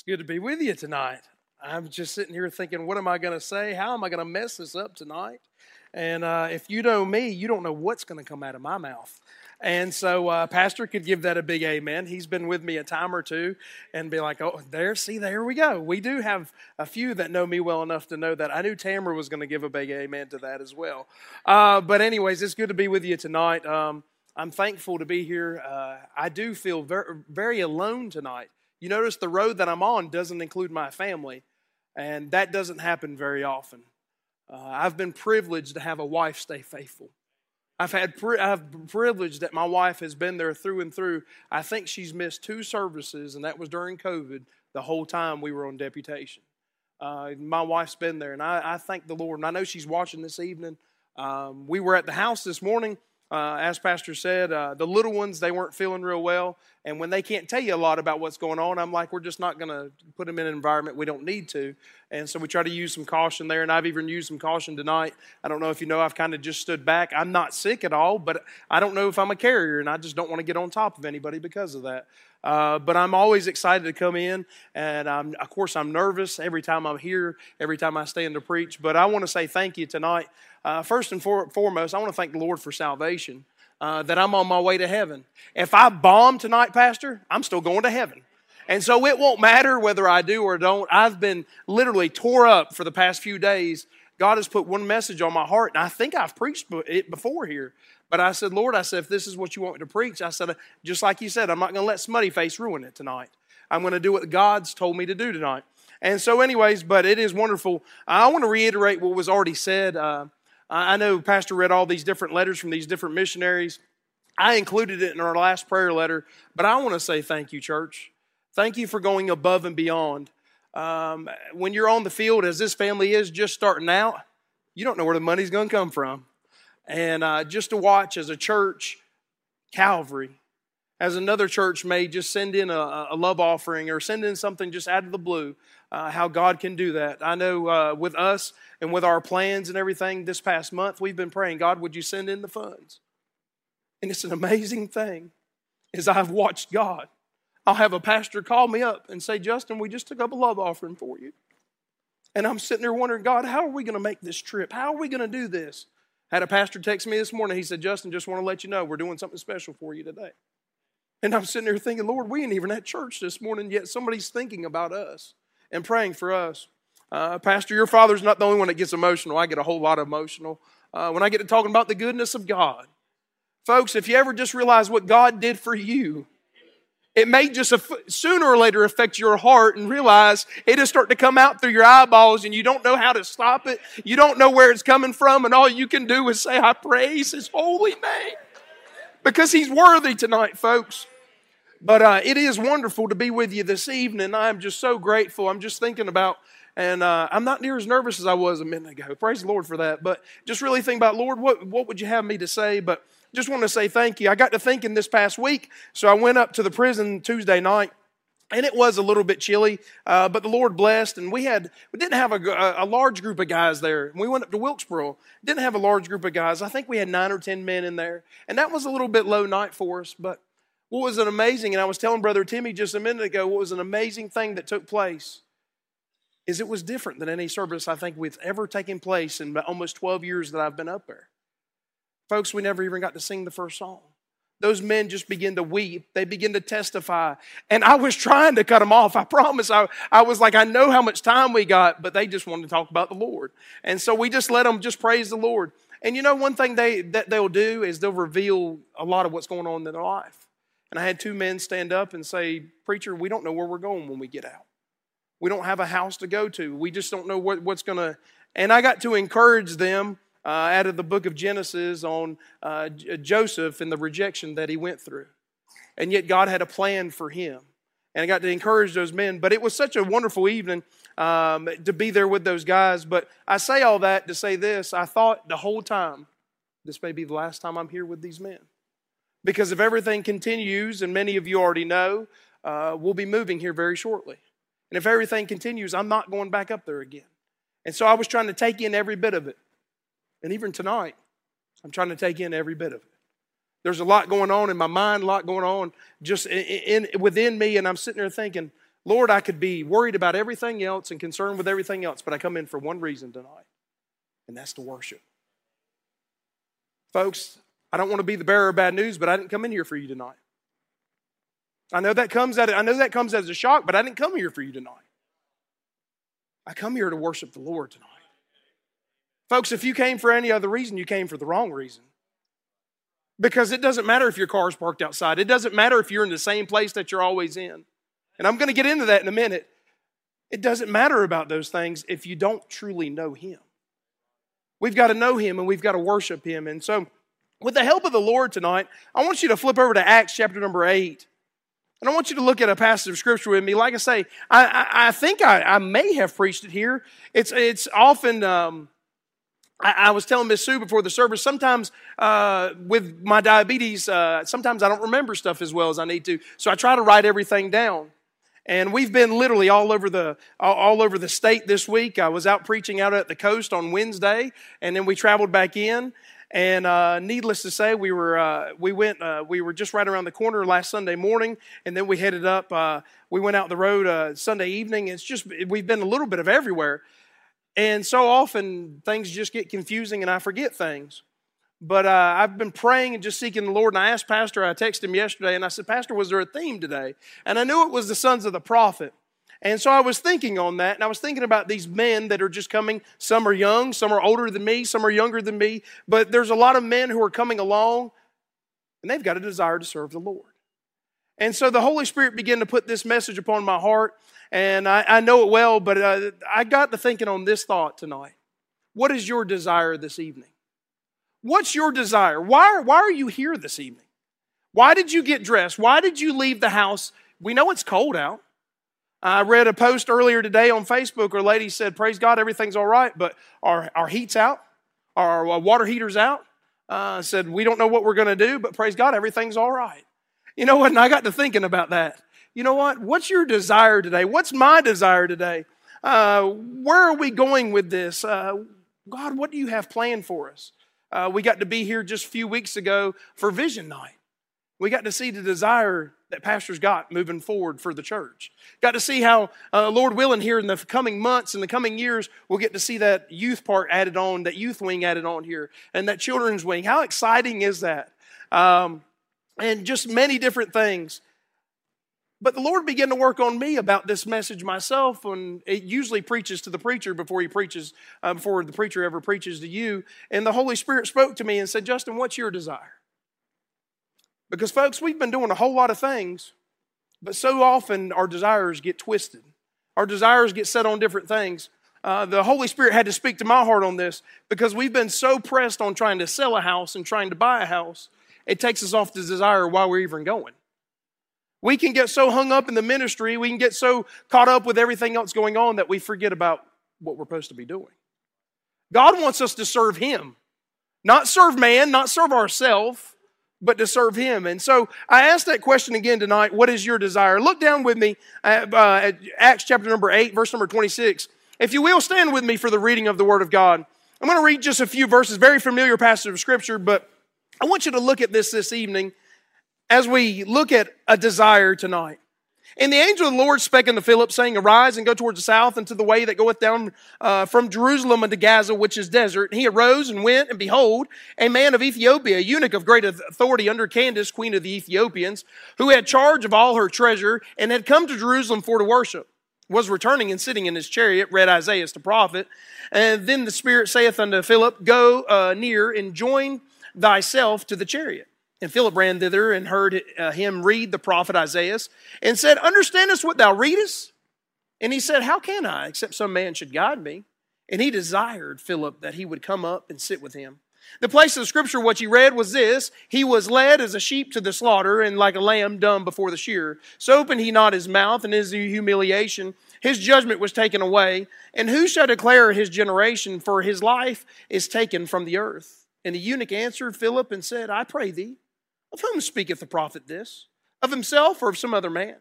It's good to be with you tonight. I'm just sitting here thinking, what am I going to say? How am I going to mess this up tonight? And uh, if you know me, you don't know what's going to come out of my mouth. And so, uh, Pastor could give that a big amen. He's been with me a time or two and be like, oh, there, see, there we go. We do have a few that know me well enough to know that. I knew Tamara was going to give a big amen to that as well. Uh, but, anyways, it's good to be with you tonight. Um, I'm thankful to be here. Uh, I do feel very, very alone tonight. You notice the road that I'm on doesn't include my family, and that doesn't happen very often. Uh, I've been privileged to have a wife stay faithful. I've had pri- I've privilege that my wife has been there through and through. I think she's missed two services, and that was during COVID. The whole time we were on deputation, uh, my wife's been there, and I, I, thank the Lord. And I know she's watching this evening. Um, we were at the house this morning uh, as Pastor said, uh, the little ones, they weren't feeling real well. And when they can't tell you a lot about what's going on, I'm like, we're just not going to put them in an environment we don't need to. And so we try to use some caution there. And I've even used some caution tonight. I don't know if you know, I've kind of just stood back. I'm not sick at all, but I don't know if I'm a carrier. And I just don't want to get on top of anybody because of that. Uh, but I'm always excited to come in, and I'm, of course I'm nervous every time I'm here, every time I stand to preach. But I want to say thank you tonight. Uh, first and for, foremost, I want to thank the Lord for salvation. Uh, that I'm on my way to heaven. If I bomb tonight, Pastor, I'm still going to heaven. And so it won't matter whether I do or don't. I've been literally tore up for the past few days. God has put one message on my heart, and I think I've preached it before here. But I said, Lord, I said, if this is what you want me to preach, I said, just like you said, I'm not going to let Smutty Face ruin it tonight. I'm going to do what God's told me to do tonight. And so, anyways, but it is wonderful. I want to reiterate what was already said. Uh, I know Pastor read all these different letters from these different missionaries. I included it in our last prayer letter, but I want to say thank you, church. Thank you for going above and beyond. Um, when you're on the field, as this family is just starting out, you don't know where the money's going to come from and uh, just to watch as a church, Calvary, as another church may just send in a, a love offering or send in something just out of the blue, uh, how God can do that. I know uh, with us and with our plans and everything this past month, we've been praying, God, would you send in the funds? And it's an amazing thing as I've watched God. I'll have a pastor call me up and say, Justin, we just took up a love offering for you. And I'm sitting there wondering, God, how are we going to make this trip? How are we going to do this? Had a pastor text me this morning. He said, Justin, just want to let you know we're doing something special for you today. And I'm sitting there thinking, Lord, we ain't even at church this morning, yet somebody's thinking about us and praying for us. Uh, pastor, your father's not the only one that gets emotional. I get a whole lot of emotional uh, when I get to talking about the goodness of God. Folks, if you ever just realize what God did for you, it may just sooner or later affect your heart and realize it is start to come out through your eyeballs and you don't know how to stop it. You don't know where it's coming from, and all you can do is say, I praise his holy name. Because he's worthy tonight, folks. But uh, it is wonderful to be with you this evening. I'm just so grateful. I'm just thinking about, and uh, I'm not near as nervous as I was a minute ago. Praise the Lord for that. But just really think about, Lord, what, what would you have me to say? But just want to say thank you. I got to thinking this past week, so I went up to the prison Tuesday night. And it was a little bit chilly, uh, but the Lord blessed, and we had we didn't have a, a large group of guys there. We went up to Wilkesboro, didn't have a large group of guys. I think we had nine or ten men in there, and that was a little bit low night for us. But what was an amazing, and I was telling Brother Timmy just a minute ago, what was an amazing thing that took place is it was different than any service I think we've ever taken place in almost 12 years that I've been up there. Folks, we never even got to sing the first song. Those men just begin to weep. They begin to testify. And I was trying to cut them off. I promise. I, I was like, I know how much time we got, but they just wanted to talk about the Lord. And so we just let them just praise the Lord. And you know, one thing they, that they'll do is they'll reveal a lot of what's going on in their life. And I had two men stand up and say, Preacher, we don't know where we're going when we get out. We don't have a house to go to. We just don't know what, what's going to. And I got to encourage them uh, out of the book of Genesis on uh, Joseph and the rejection that he went through. And yet God had a plan for him. And I got to encourage those men. But it was such a wonderful evening um, to be there with those guys. But I say all that to say this I thought the whole time, this may be the last time I'm here with these men. Because if everything continues, and many of you already know, uh, we'll be moving here very shortly. And if everything continues, I'm not going back up there again. And so I was trying to take in every bit of it. And even tonight, I'm trying to take in every bit of it. There's a lot going on in my mind, a lot going on just in, in, within me, and I'm sitting there thinking, Lord, I could be worried about everything else and concerned with everything else, but I come in for one reason tonight, and that's to worship. Folks, I don't want to be the bearer of bad news, but I didn't come in here for you tonight. I know that comes at I know that comes as a shock, but I didn't come here for you tonight. I come here to worship the Lord tonight. Folks, if you came for any other reason, you came for the wrong reason. Because it doesn't matter if your car's parked outside. It doesn't matter if you're in the same place that you're always in. And I'm going to get into that in a minute. It doesn't matter about those things if you don't truly know Him. We've got to know Him and we've got to worship Him. And so, with the help of the Lord tonight, I want you to flip over to Acts chapter number 8. And I want you to look at a passage of scripture with me. Like I say, I, I, I think I, I, may have preached it here. It's, it's often, um, I, was telling Miss Sue before the service, sometimes uh, with my diabetes, uh, sometimes I don't remember stuff as well as I need to. So I try to write everything down. And we've been literally all over the all over the state this week. I was out preaching out at the coast on Wednesday, and then we traveled back in. And uh, needless to say, we were uh, we went uh, we were just right around the corner last Sunday morning, and then we headed up. Uh, we went out the road uh, Sunday evening. It's just we've been a little bit of everywhere, and so often things just get confusing, and I forget things. But uh, I've been praying and just seeking the Lord. And I asked Pastor. I texted him yesterday, and I said, Pastor, was there a theme today? And I knew it was the sons of the prophet. And so I was thinking on that, and I was thinking about these men that are just coming. Some are young, some are older than me, some are younger than me, but there's a lot of men who are coming along, and they've got a desire to serve the Lord. And so the Holy Spirit began to put this message upon my heart, and I, I know it well, but uh, I got to thinking on this thought tonight. What is your desire this evening? What's your desire? Why, why are you here this evening? Why did you get dressed? Why did you leave the house? We know it's cold out. I read a post earlier today on Facebook where a lady said, Praise God, everything's all right, but our, our heat's out, our water heater's out. Uh, said, We don't know what we're going to do, but praise God, everything's all right. You know what? And I got to thinking about that. You know what? What's your desire today? What's my desire today? Uh, where are we going with this? Uh, God, what do you have planned for us? Uh, we got to be here just a few weeks ago for Vision Night. We got to see the desire that pastors got moving forward for the church. Got to see how, uh, Lord willing, here in the coming months and the coming years, we'll get to see that youth part added on, that youth wing added on here, and that children's wing. How exciting is that? Um, and just many different things. But the Lord began to work on me about this message myself, and it usually preaches to the preacher before he preaches, uh, before the preacher ever preaches to you. And the Holy Spirit spoke to me and said, Justin, what's your desire? Because, folks, we've been doing a whole lot of things, but so often our desires get twisted. Our desires get set on different things. Uh, the Holy Spirit had to speak to my heart on this because we've been so pressed on trying to sell a house and trying to buy a house, it takes us off the desire while we're even going. We can get so hung up in the ministry, we can get so caught up with everything else going on that we forget about what we're supposed to be doing. God wants us to serve Him, not serve man, not serve ourselves but to serve Him. And so I asked that question again tonight what is your desire? Look down with me at, uh, at Acts chapter number 8, verse number 26. If you will, stand with me for the reading of the Word of God. I'm going to read just a few verses, very familiar passage of Scripture, but I want you to look at this this evening as we look at a desire tonight. And the angel of the Lord spake unto Philip, saying, Arise and go towards the south into the way that goeth down uh, from Jerusalem unto Gaza, which is desert. And he arose and went, and behold, a man of Ethiopia, a eunuch of great authority under Candace, queen of the Ethiopians, who had charge of all her treasure, and had come to Jerusalem for to worship, was returning and sitting in his chariot, read Isaiah the prophet. And then the Spirit saith unto Philip, Go uh, near and join thyself to the chariot. And Philip ran thither and heard uh, him read the prophet Isaiah and said, Understandest what thou readest? And he said, How can I, except some man should guide me? And he desired Philip that he would come up and sit with him. The place of the scripture, what you read was this He was led as a sheep to the slaughter, and like a lamb dumb before the shearer. So opened he not his mouth, and in his humiliation his judgment was taken away. And who shall declare his generation? For his life is taken from the earth. And the eunuch answered Philip and said, I pray thee, of whom speaketh the prophet this? Of himself or of some other man?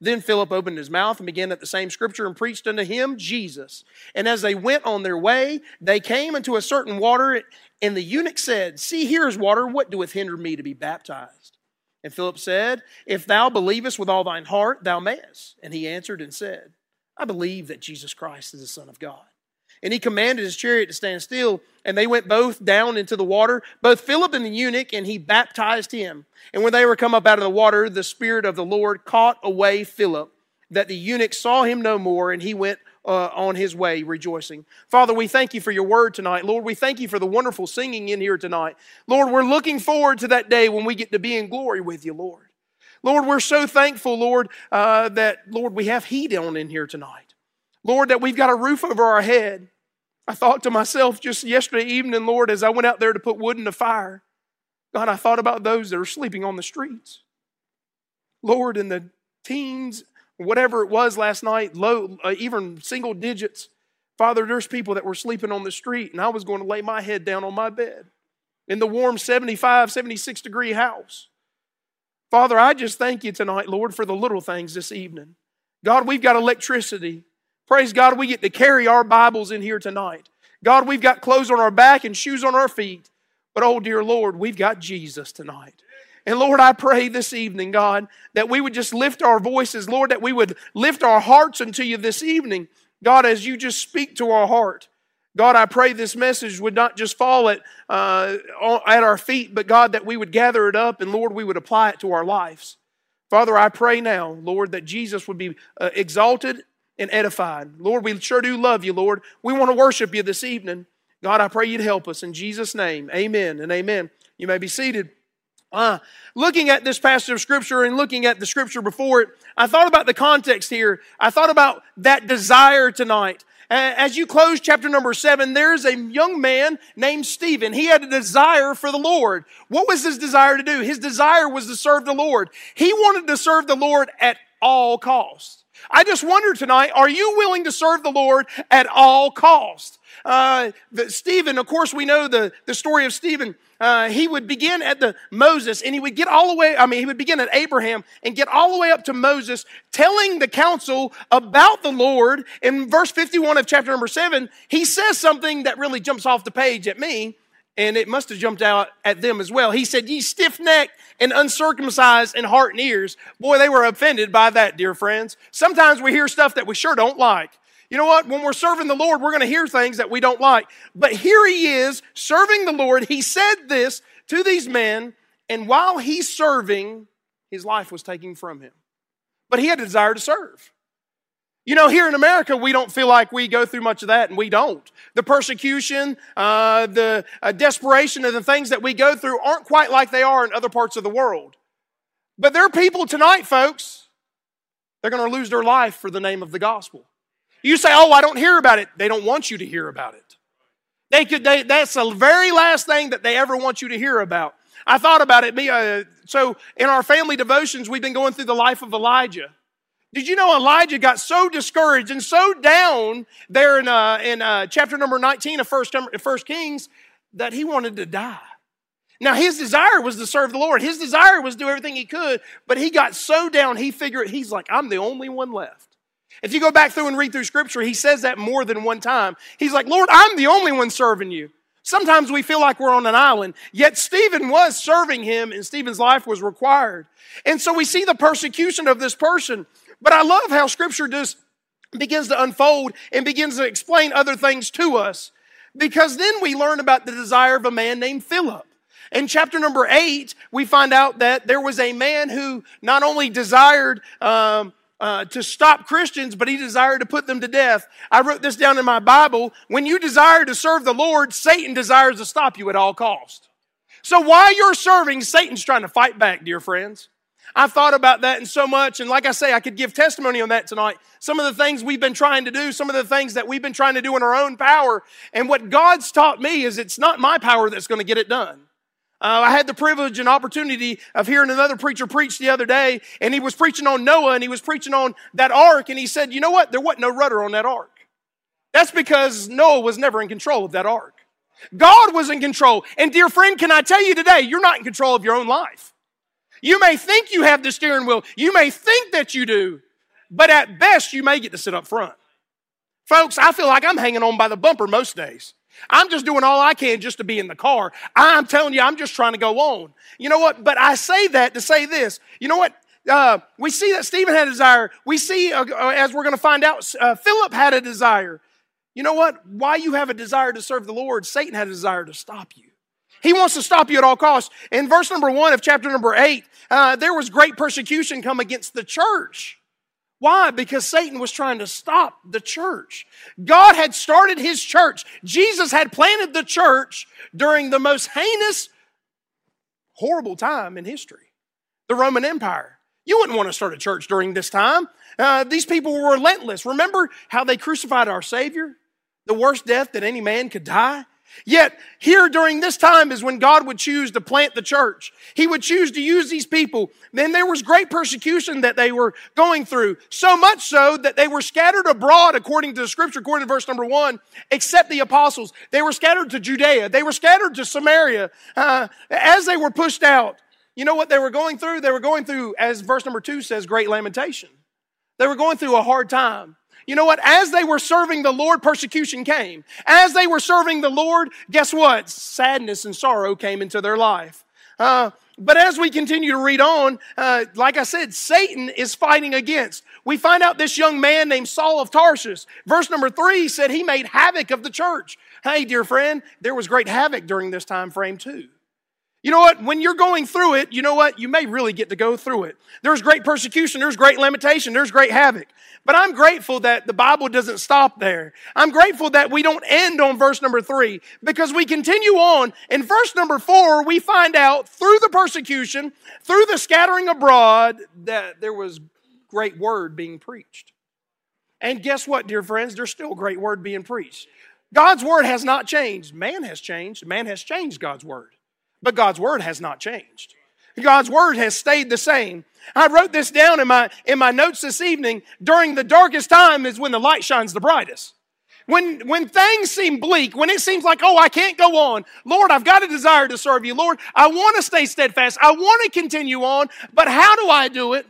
Then Philip opened his mouth and began at the same scripture and preached unto him Jesus. And as they went on their way, they came into a certain water, and the eunuch said, See, here is water. What doeth hinder me to be baptized? And Philip said, If thou believest with all thine heart, thou mayest. And he answered and said, I believe that Jesus Christ is the Son of God. And he commanded his chariot to stand still, and they went both down into the water, both Philip and the eunuch, and he baptized him. And when they were come up out of the water, the Spirit of the Lord caught away Philip, that the eunuch saw him no more, and he went uh, on his way rejoicing. Father, we thank you for your word tonight. Lord, we thank you for the wonderful singing in here tonight. Lord, we're looking forward to that day when we get to be in glory with you, Lord. Lord, we're so thankful, Lord, uh, that, Lord, we have heat on in here tonight. Lord, that we've got a roof over our head. I thought to myself just yesterday evening, Lord, as I went out there to put wood in the fire, God, I thought about those that are sleeping on the streets. Lord, in the teens whatever it was last night, low, uh, even single digits. Father, there's people that were sleeping on the street, and I was going to lay my head down on my bed in the warm 75, 76 degree house. Father, I just thank you tonight, Lord, for the little things this evening. God, we've got electricity. Praise God, we get to carry our Bibles in here tonight. God, we've got clothes on our back and shoes on our feet. But oh, dear Lord, we've got Jesus tonight. And Lord, I pray this evening, God, that we would just lift our voices, Lord, that we would lift our hearts unto you this evening, God, as you just speak to our heart. God, I pray this message would not just fall at, uh, at our feet, but God, that we would gather it up and Lord, we would apply it to our lives. Father, I pray now, Lord, that Jesus would be uh, exalted and edified. Lord, we sure do love you, Lord. We want to worship you this evening. God, I pray you'd help us. In Jesus' name, amen and amen. You may be seated. Uh, looking at this passage of scripture and looking at the scripture before it, I thought about the context here. I thought about that desire tonight. As you close chapter number seven, there's a young man named Stephen. He had a desire for the Lord. What was his desire to do? His desire was to serve the Lord. He wanted to serve the Lord at all costs. I just wonder tonight, are you willing to serve the Lord at all costs? Uh, Stephen, of course, we know the, the story of Stephen. Uh, he would begin at the Moses and he would get all the way, I mean, he would begin at Abraham and get all the way up to Moses, telling the council about the Lord. In verse 51 of chapter number 7, he says something that really jumps off the page at me, and it must have jumped out at them as well. He said, Ye stiff necked and uncircumcised in heart and ears. Boy, they were offended by that, dear friends. Sometimes we hear stuff that we sure don't like. You know what? When we're serving the Lord, we're going to hear things that we don't like. But here he is serving the Lord. He said this to these men, and while he's serving, his life was taken from him. But he had a desire to serve. You know, here in America, we don't feel like we go through much of that, and we don't. The persecution, uh, the uh, desperation, and the things that we go through aren't quite like they are in other parts of the world. But there are people tonight, folks, they're going to lose their life for the name of the gospel. You say, oh, I don't hear about it. They don't want you to hear about it. They could, they, that's the very last thing that they ever want you to hear about. I thought about it. Me, uh, so in our family devotions, we've been going through the life of Elijah. Did you know Elijah got so discouraged and so down there in, uh, in uh, chapter number 19 of First, First Kings that he wanted to die? Now, his desire was to serve the Lord. His desire was to do everything he could, but he got so down, he figured, he's like, I'm the only one left. If you go back through and read through scripture, he says that more than one time. He's like, Lord, I'm the only one serving you. Sometimes we feel like we're on an island, yet Stephen was serving him and Stephen's life was required. And so we see the persecution of this person. But I love how scripture just begins to unfold and begins to explain other things to us. Because then we learn about the desire of a man named Philip. In chapter number eight, we find out that there was a man who not only desired um, uh, to stop Christians, but he desired to put them to death. I wrote this down in my Bible. When you desire to serve the Lord, Satan desires to stop you at all cost. So while you're serving, Satan's trying to fight back, dear friends. I've thought about that and so much, and like I say, I could give testimony on that tonight. Some of the things we've been trying to do, some of the things that we've been trying to do in our own power, and what God's taught me is it's not my power that's going to get it done. Uh, I had the privilege and opportunity of hearing another preacher preach the other day, and he was preaching on Noah and he was preaching on that ark, and he said, You know what? There wasn't no rudder on that ark. That's because Noah was never in control of that ark. God was in control. And, dear friend, can I tell you today, you're not in control of your own life. You may think you have the steering wheel, you may think that you do, but at best, you may get to sit up front. Folks, I feel like I'm hanging on by the bumper most days. I'm just doing all I can just to be in the car. I'm telling you, I'm just trying to go on. You know what? But I say that to say this. You know what? Uh, we see that Stephen had a desire. We see, uh, uh as we're going to find out, uh, Philip had a desire. You know what? Why you have a desire to serve the Lord, Satan had a desire to stop you. He wants to stop you at all costs. In verse number one of chapter number eight, uh, there was great persecution come against the church. Why? Because Satan was trying to stop the church. God had started his church. Jesus had planted the church during the most heinous, horrible time in history the Roman Empire. You wouldn't want to start a church during this time. Uh, these people were relentless. Remember how they crucified our Savior? The worst death that any man could die? Yet, here during this time is when God would choose to plant the church. He would choose to use these people. Then there was great persecution that they were going through. So much so that they were scattered abroad, according to the scripture, according to verse number one, except the apostles. They were scattered to Judea. They were scattered to Samaria. Uh, as they were pushed out, you know what they were going through? They were going through, as verse number two says, great lamentation. They were going through a hard time. You know what? As they were serving the Lord, persecution came. As they were serving the Lord, guess what? Sadness and sorrow came into their life. Uh, but as we continue to read on, uh, like I said, Satan is fighting against. We find out this young man named Saul of Tarsus. Verse number three said he made havoc of the church. Hey, dear friend, there was great havoc during this time frame too. You know what? When you're going through it, you know what? You may really get to go through it. There's great persecution, there's great limitation, there's great havoc. But I'm grateful that the Bible doesn't stop there. I'm grateful that we don't end on verse number three because we continue on. In verse number four, we find out through the persecution, through the scattering abroad, that there was great word being preached. And guess what, dear friends? There's still great word being preached. God's word has not changed. Man has changed. Man has changed God's word. But God's word has not changed. God's word has stayed the same. I wrote this down in my, in my notes this evening. During the darkest time is when the light shines the brightest. When, when things seem bleak, when it seems like, oh, I can't go on, Lord, I've got a desire to serve you. Lord, I want to stay steadfast. I want to continue on, but how do I do it?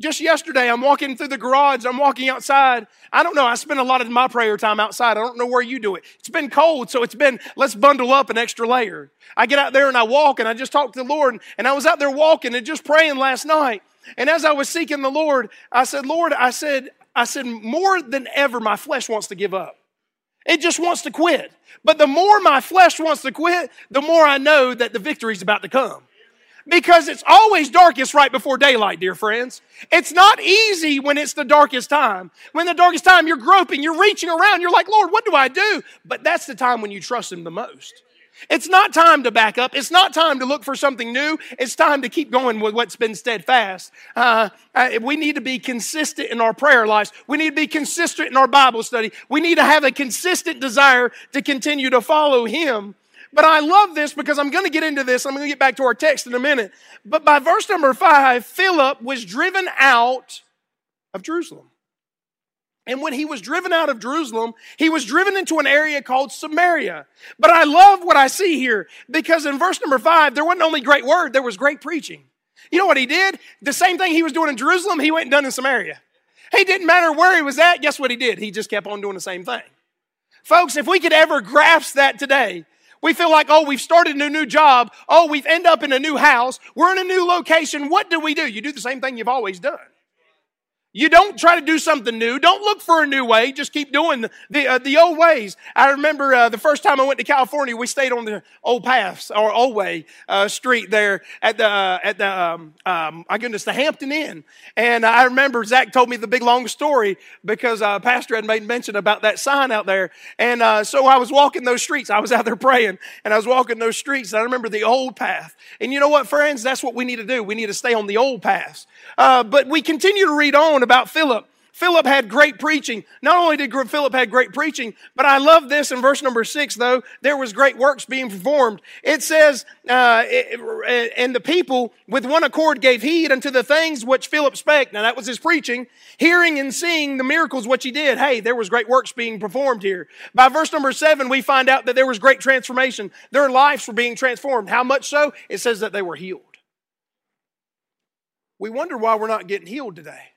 Just yesterday, I'm walking through the garage, I'm walking outside. I don't know, I spend a lot of my prayer time outside. I don't know where you do it. It's been cold, so it's been, let's bundle up an extra layer. I get out there and I walk and I just talk to the Lord. And I was out there walking and just praying last night. And as I was seeking the Lord, I said, Lord, I said, I said, more than ever, my flesh wants to give up. It just wants to quit. But the more my flesh wants to quit, the more I know that the victory is about to come. Because it's always darkest right before daylight, dear friends. It's not easy when it's the darkest time. When the darkest time, you're groping, you're reaching around, you're like, Lord, what do I do? But that's the time when you trust Him the most. It's not time to back up. It's not time to look for something new. It's time to keep going with what's been steadfast. Uh, uh, we need to be consistent in our prayer lives. We need to be consistent in our Bible study. We need to have a consistent desire to continue to follow Him. But I love this because I'm going to get into this. I'm going to get back to our text in a minute. But by verse number five, Philip was driven out of Jerusalem. And when he was driven out of Jerusalem, he was driven into an area called Samaria. But I love what I see here because in verse number five, there wasn't only great word, there was great preaching. You know what he did? The same thing he was doing in Jerusalem, he went and done in Samaria. He didn't matter where he was at. Guess what he did? He just kept on doing the same thing. Folks, if we could ever grasp that today, we feel like, oh, we've started a new new job. Oh, we've end up in a new house. We're in a new location. What do we do? You do the same thing you've always done. You don't try to do something new. Don't look for a new way. Just keep doing the, the, uh, the old ways. I remember uh, the first time I went to California, we stayed on the old paths or old way uh, street there at the, uh, at the, um, um, my goodness, the Hampton Inn. And I remember Zach told me the big long story because uh, Pastor had made mention about that sign out there. And uh, so I was walking those streets. I was out there praying and I was walking those streets. And I remember the old path. And you know what, friends? That's what we need to do. We need to stay on the old paths. but we continue to read on about Philip. Philip had great preaching. Not only did Philip had great preaching, but I love this in verse number six, though, there was great works being performed. It says, uh, and the people with one accord gave heed unto the things which Philip spake. Now that was his preaching. Hearing and seeing the miracles which he did. Hey, there was great works being performed here. By verse number seven, we find out that there was great transformation. Their lives were being transformed. How much so? It says that they were healed. We wonder why we're not getting healed today.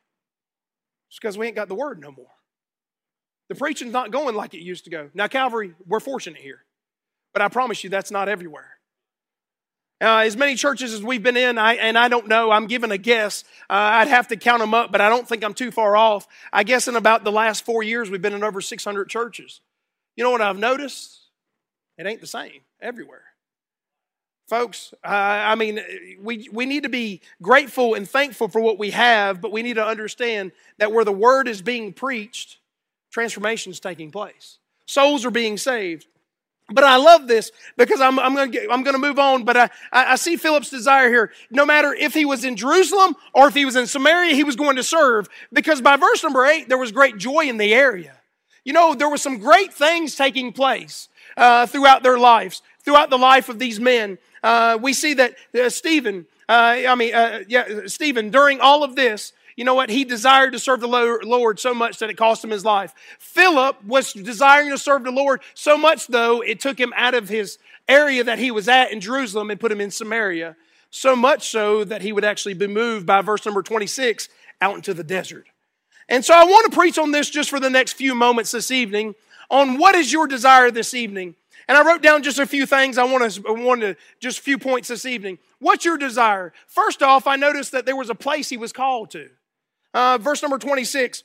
It's because we ain't got the word no more. The preaching's not going like it used to go. Now, Calvary, we're fortunate here, but I promise you that's not everywhere. Uh, as many churches as we've been in, I, and I don't know, I'm giving a guess. Uh, I'd have to count them up, but I don't think I'm too far off. I guess in about the last four years, we've been in over 600 churches. You know what I've noticed? It ain't the same everywhere. Folks, uh, I mean, we, we need to be grateful and thankful for what we have, but we need to understand that where the word is being preached, transformation is taking place. Souls are being saved. But I love this because I'm, I'm going to I'm to move on. But I, I see Philip's desire here. No matter if he was in Jerusalem or if he was in Samaria, he was going to serve. Because by verse number eight, there was great joy in the area. You know, there were some great things taking place uh, throughout their lives, throughout the life of these men. Uh, we see that uh, Stephen, uh, I mean, uh, yeah, Stephen, during all of this, you know what? He desired to serve the Lord so much that it cost him his life. Philip was desiring to serve the Lord so much, though, it took him out of his area that he was at in Jerusalem and put him in Samaria. So much so that he would actually be moved by verse number 26 out into the desert. And so I want to preach on this just for the next few moments this evening on what is your desire this evening. And I wrote down just a few things I want to, want to just a few points this evening. What's your desire? First off, I noticed that there was a place he was called to. Uh, verse number 26.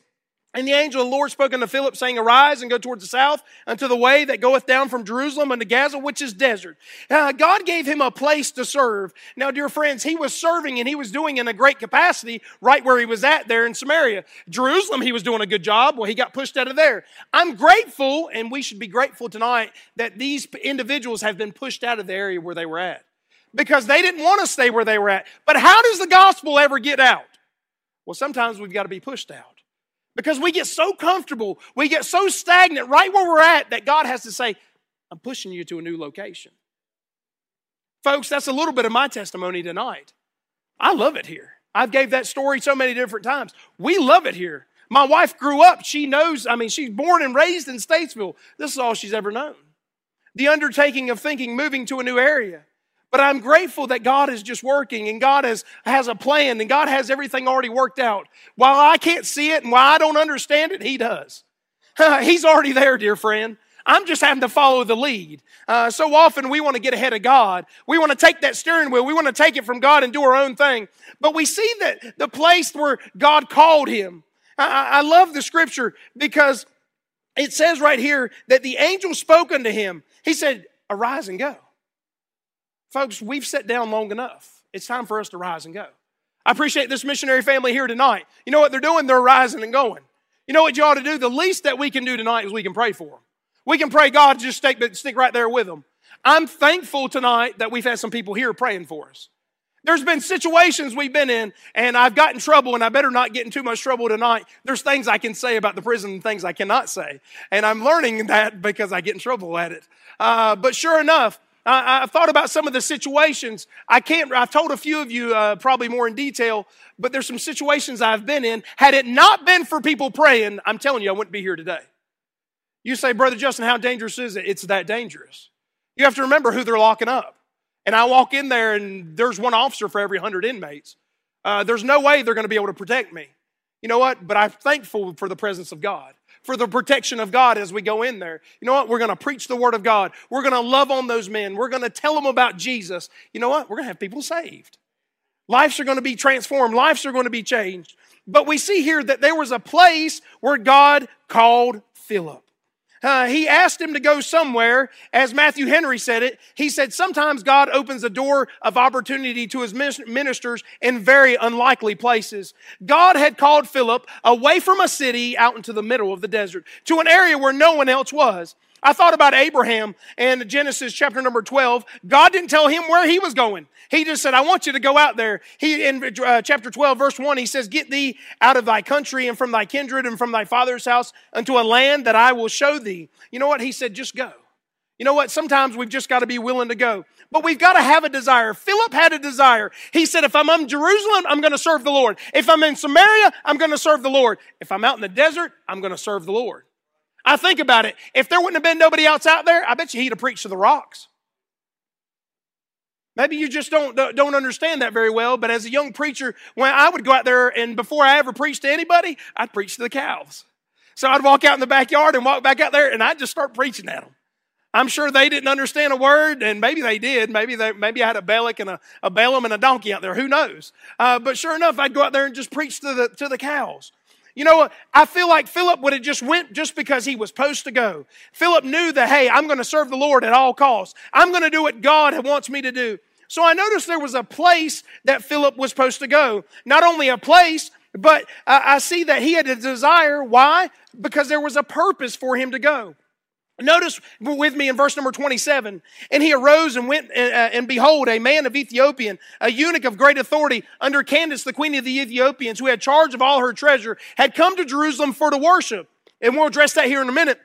And the angel of the Lord spoke unto Philip, saying, Arise and go towards the south unto the way that goeth down from Jerusalem unto Gaza, which is desert. Uh, God gave him a place to serve. Now, dear friends, he was serving and he was doing in a great capacity right where he was at there in Samaria. Jerusalem, he was doing a good job. Well, he got pushed out of there. I'm grateful, and we should be grateful tonight that these individuals have been pushed out of the area where they were at because they didn't want to stay where they were at. But how does the gospel ever get out? Well, sometimes we've got to be pushed out. Because we get so comfortable, we get so stagnant right where we're at that God has to say, I'm pushing you to a new location. Folks, that's a little bit of my testimony tonight. I love it here. I've gave that story so many different times. We love it here. My wife grew up, she knows, I mean, she's born and raised in Statesville. This is all she's ever known. The undertaking of thinking moving to a new area. But I'm grateful that God is just working and God has, has a plan and God has everything already worked out. While I can't see it and while I don't understand it, He does. He's already there, dear friend. I'm just having to follow the lead. Uh, so often we want to get ahead of God. We want to take that steering wheel. We want to take it from God and do our own thing. But we see that the place where God called him. I, I love the scripture because it says right here that the angel spoke unto him. He said, Arise and go. Folks, we've sat down long enough. It's time for us to rise and go. I appreciate this missionary family here tonight. You know what they're doing? They're rising and going. You know what you ought to do? The least that we can do tonight is we can pray for them. We can pray God just stick, stick right there with them. I'm thankful tonight that we've had some people here praying for us. There's been situations we've been in, and I've gotten trouble, and I better not get in too much trouble tonight. There's things I can say about the prison and things I cannot say. And I'm learning that because I get in trouble at it. Uh, but sure enough, I, have thought about some of the situations. I can't, I've told a few of you uh, probably more in detail, but there's some situations I've been in. Had it not been for people praying, I'm telling you, I wouldn't be here today. You say, Brother Justin, how dangerous is it? It's that dangerous. You have to remember who they're locking up. And I walk in there and there's one officer for every 100 inmates. Uh, there's no way they're going to be able to protect me. You know what? But I'm thankful for the presence of God for the protection of God as we go in there. You know what? We're going to preach the Word of God. We're going to love on those men. We're going to tell them about Jesus. You know what? We're going to have people saved. Lives are going to be transformed, lives are going to be changed. But we see here that there was a place where God called Philip. Uh, he asked him to go somewhere. As Matthew Henry said it, he said, Sometimes God opens a door of opportunity to his ministers in very unlikely places. God had called Philip away from a city out into the middle of the desert to an area where no one else was. I thought about Abraham and Genesis chapter number 12. God didn't tell him where he was going. He just said, I want you to go out there. He, in uh, chapter 12, verse 1, he says, Get thee out of thy country and from thy kindred and from thy father's house unto a land that I will show thee. You know what? He said, Just go. You know what? Sometimes we've just got to be willing to go. But we've got to have a desire. Philip had a desire. He said, if I'm in Jerusalem, I'm going to serve the Lord. If I'm in Samaria, I'm going to serve the Lord. If I'm out in the desert, I'm going to serve the Lord. I think about it. If there wouldn't have been nobody else out there, I bet you he'd have preached to the rocks. Maybe you just don't, don't understand that very well, but as a young preacher, when I would go out there and before I ever preached to anybody, I'd preach to the cows. So I'd walk out in the backyard and walk back out there and I'd just start preaching at them. I'm sure they didn't understand a word, and maybe they did. Maybe they, maybe I had a Balak and a, a Balaam and a donkey out there. Who knows? Uh, but sure enough, I'd go out there and just preach to the to the cows. You know what? I feel like Philip would have just went just because he was supposed to go. Philip knew that, hey, I'm going to serve the Lord at all costs. I'm going to do what God wants me to do. So I noticed there was a place that Philip was supposed to go. Not only a place, but I see that he had a desire. Why? Because there was a purpose for him to go. Notice with me in verse number 27. And he arose and went, uh, uh, and behold, a man of Ethiopian, a eunuch of great authority, under Candace, the queen of the Ethiopians, who had charge of all her treasure, had come to Jerusalem for to worship. And we'll address that here in a minute.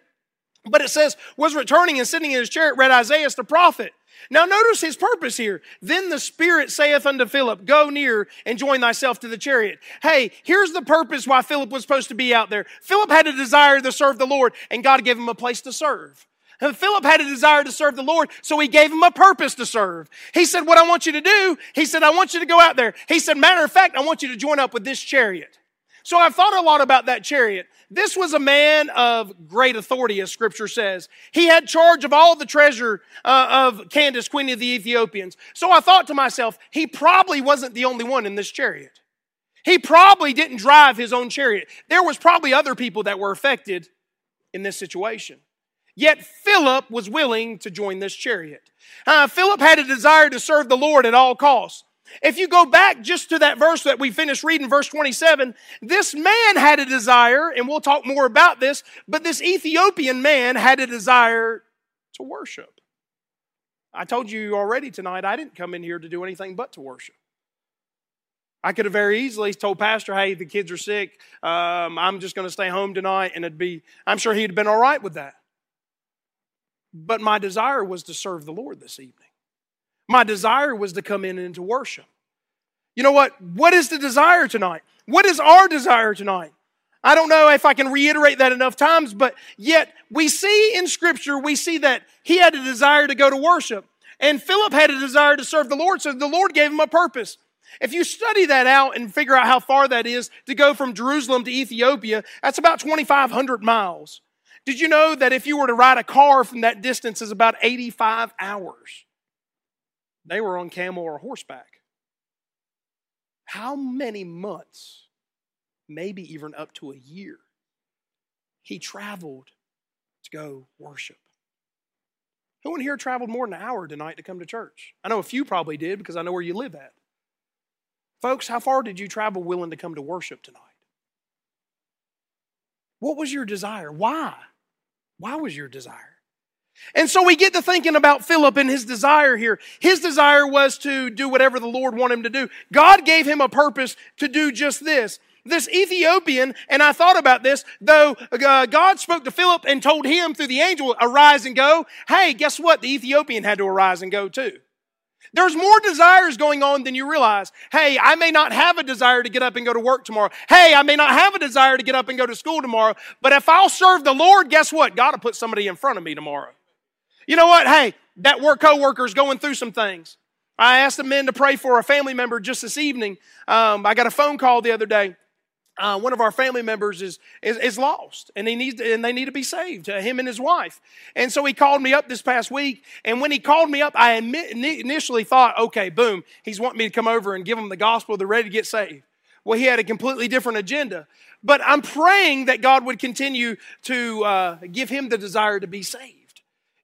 But it says, was returning and sitting in his chariot, read Isaiah the prophet. Now notice his purpose here. Then the Spirit saith unto Philip, Go near and join thyself to the chariot. Hey, here's the purpose why Philip was supposed to be out there. Philip had a desire to serve the Lord, and God gave him a place to serve. And Philip had a desire to serve the Lord, so he gave him a purpose to serve. He said, What I want you to do, he said, I want you to go out there. He said, Matter of fact, I want you to join up with this chariot. So I've thought a lot about that chariot. This was a man of great authority, as scripture says. He had charge of all the treasure uh, of Candace, queen of the Ethiopians. So I thought to myself, he probably wasn't the only one in this chariot. He probably didn't drive his own chariot. There was probably other people that were affected in this situation. Yet Philip was willing to join this chariot. Uh, Philip had a desire to serve the Lord at all costs. If you go back just to that verse that we finished reading, verse 27, this man had a desire, and we'll talk more about this, but this Ethiopian man had a desire to worship. I told you already tonight, I didn't come in here to do anything but to worship. I could have very easily told Pastor, hey, the kids are sick. Um, I'm just going to stay home tonight. And it'd be, I'm sure he'd have been all right with that. But my desire was to serve the Lord this evening. My desire was to come in and to worship. You know what? What is the desire tonight? What is our desire tonight? I don't know if I can reiterate that enough times, but yet we see in Scripture, we see that he had a desire to go to worship. And Philip had a desire to serve the Lord, so the Lord gave him a purpose. If you study that out and figure out how far that is to go from Jerusalem to Ethiopia, that's about 2,500 miles. Did you know that if you were to ride a car from that distance is about 85 hours? They were on camel or horseback. How many months, maybe even up to a year, he traveled to go worship? Who in here traveled more than an hour tonight to come to church? I know a few probably did because I know where you live at. Folks, how far did you travel willing to come to worship tonight? What was your desire? Why? Why was your desire? And so we get to thinking about Philip and his desire here. His desire was to do whatever the Lord wanted him to do. God gave him a purpose to do just this. This Ethiopian, and I thought about this, though uh, God spoke to Philip and told him through the angel, arise and go. Hey, guess what? The Ethiopian had to arise and go too. There's more desires going on than you realize. Hey, I may not have a desire to get up and go to work tomorrow. Hey, I may not have a desire to get up and go to school tomorrow. But if I'll serve the Lord, guess what? God will put somebody in front of me tomorrow. You know what? Hey, that work coworker is going through some things. I asked the men to pray for a family member just this evening. Um, I got a phone call the other day. Uh, one of our family members is, is, is lost and he needs and they need to be saved uh, him and his wife and so he called me up this past week and when he called me up i initially thought okay boom he's wanting me to come over and give him the gospel they're ready to get saved well he had a completely different agenda but i'm praying that god would continue to uh, give him the desire to be saved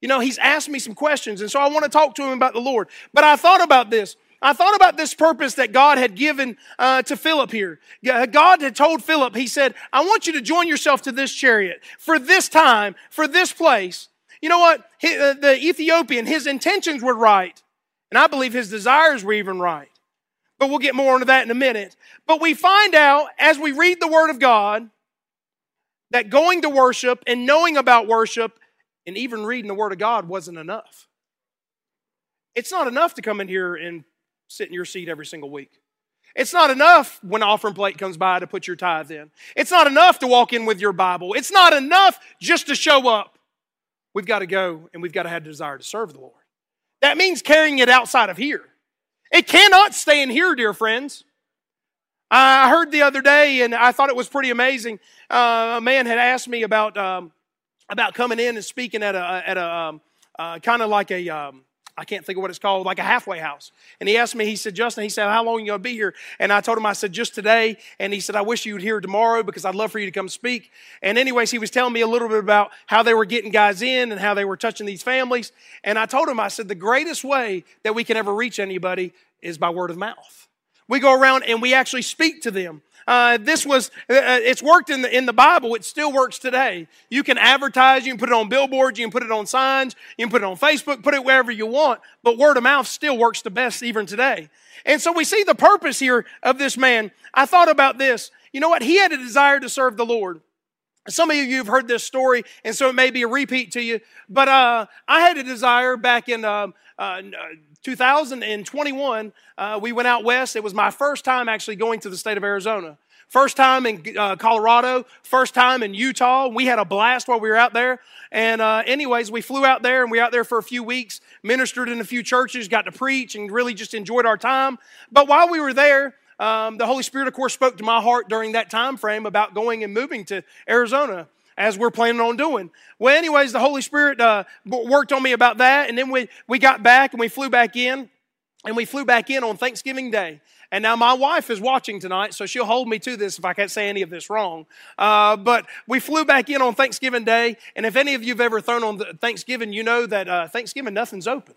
you know, he's asked me some questions, and so I want to talk to him about the Lord. But I thought about this. I thought about this purpose that God had given uh, to Philip here. God had told Philip, He said, I want you to join yourself to this chariot for this time, for this place. You know what? He, uh, the Ethiopian, his intentions were right, and I believe his desires were even right. But we'll get more into that in a minute. But we find out as we read the Word of God that going to worship and knowing about worship and even reading the Word of God wasn't enough. It's not enough to come in here and sit in your seat every single week. It's not enough when offering plate comes by to put your tithe in. It's not enough to walk in with your Bible. It's not enough just to show up. We've got to go and we've got to have a desire to serve the Lord. That means carrying it outside of here. It cannot stay in here, dear friends. I heard the other day, and I thought it was pretty amazing. Uh, a man had asked me about um, about coming in and speaking at a at a um, uh, kind of like a um, I can't think of what it's called, like a halfway house. And he asked me, he said, Justin, he said, how long you going to be here? And I told him, I said, just today. And he said, I wish you would here tomorrow because I'd love for you to come speak. And anyways, he was telling me a little bit about how they were getting guys in and how they were touching these families. And I told him, I said, the greatest way that we can ever reach anybody is by word of mouth. We go around and we actually speak to them. Uh, this was, uh, uh, it's worked in the, in the Bible. It still works today. You can advertise, you can put it on billboards, you can put it on signs, you can put it on Facebook, put it wherever you want, but word of mouth still works the best even today. And so we see the purpose here of this man. I thought about this. You know what? He had a desire to serve the Lord. Some of you have heard this story, and so it may be a repeat to you. But uh, I had a desire back in um, uh, 2021, uh, we went out west. It was my first time actually going to the state of Arizona. First time in uh, Colorado, first time in Utah. We had a blast while we were out there. And, uh, anyways, we flew out there and we were out there for a few weeks, ministered in a few churches, got to preach, and really just enjoyed our time. But while we were there, um, the Holy Spirit, of course, spoke to my heart during that time frame about going and moving to Arizona as we're planning on doing. Well, anyways, the Holy Spirit uh, worked on me about that, and then we, we got back and we flew back in, and we flew back in on Thanksgiving Day. And now my wife is watching tonight, so she'll hold me to this if I can't say any of this wrong. Uh, but we flew back in on Thanksgiving Day, and if any of you have ever thrown on Thanksgiving, you know that uh, Thanksgiving nothing's open.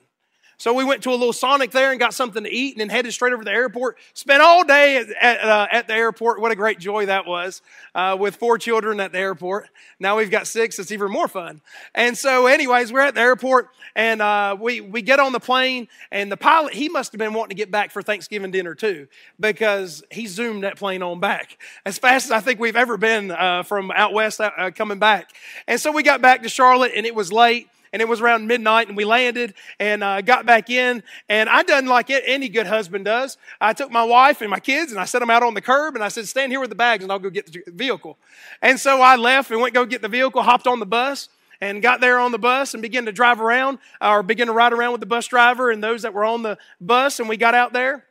So we went to a little Sonic there and got something to eat and then headed straight over to the airport. Spent all day at, at, uh, at the airport. What a great joy that was uh, with four children at the airport. Now we've got six. It's even more fun. And so, anyways, we're at the airport and uh, we, we get on the plane and the pilot, he must have been wanting to get back for Thanksgiving dinner too because he zoomed that plane on back as fast as I think we've ever been uh, from out west uh, coming back. And so we got back to Charlotte and it was late and it was around midnight and we landed and uh, got back in and i done like any good husband does. I took my wife and my kids and i set them out on the curb and i said stand here with the bags and i'll go get the vehicle. And so i left and went go get the vehicle hopped on the bus and got there on the bus and began to drive around or begin to ride around with the bus driver and those that were on the bus and we got out there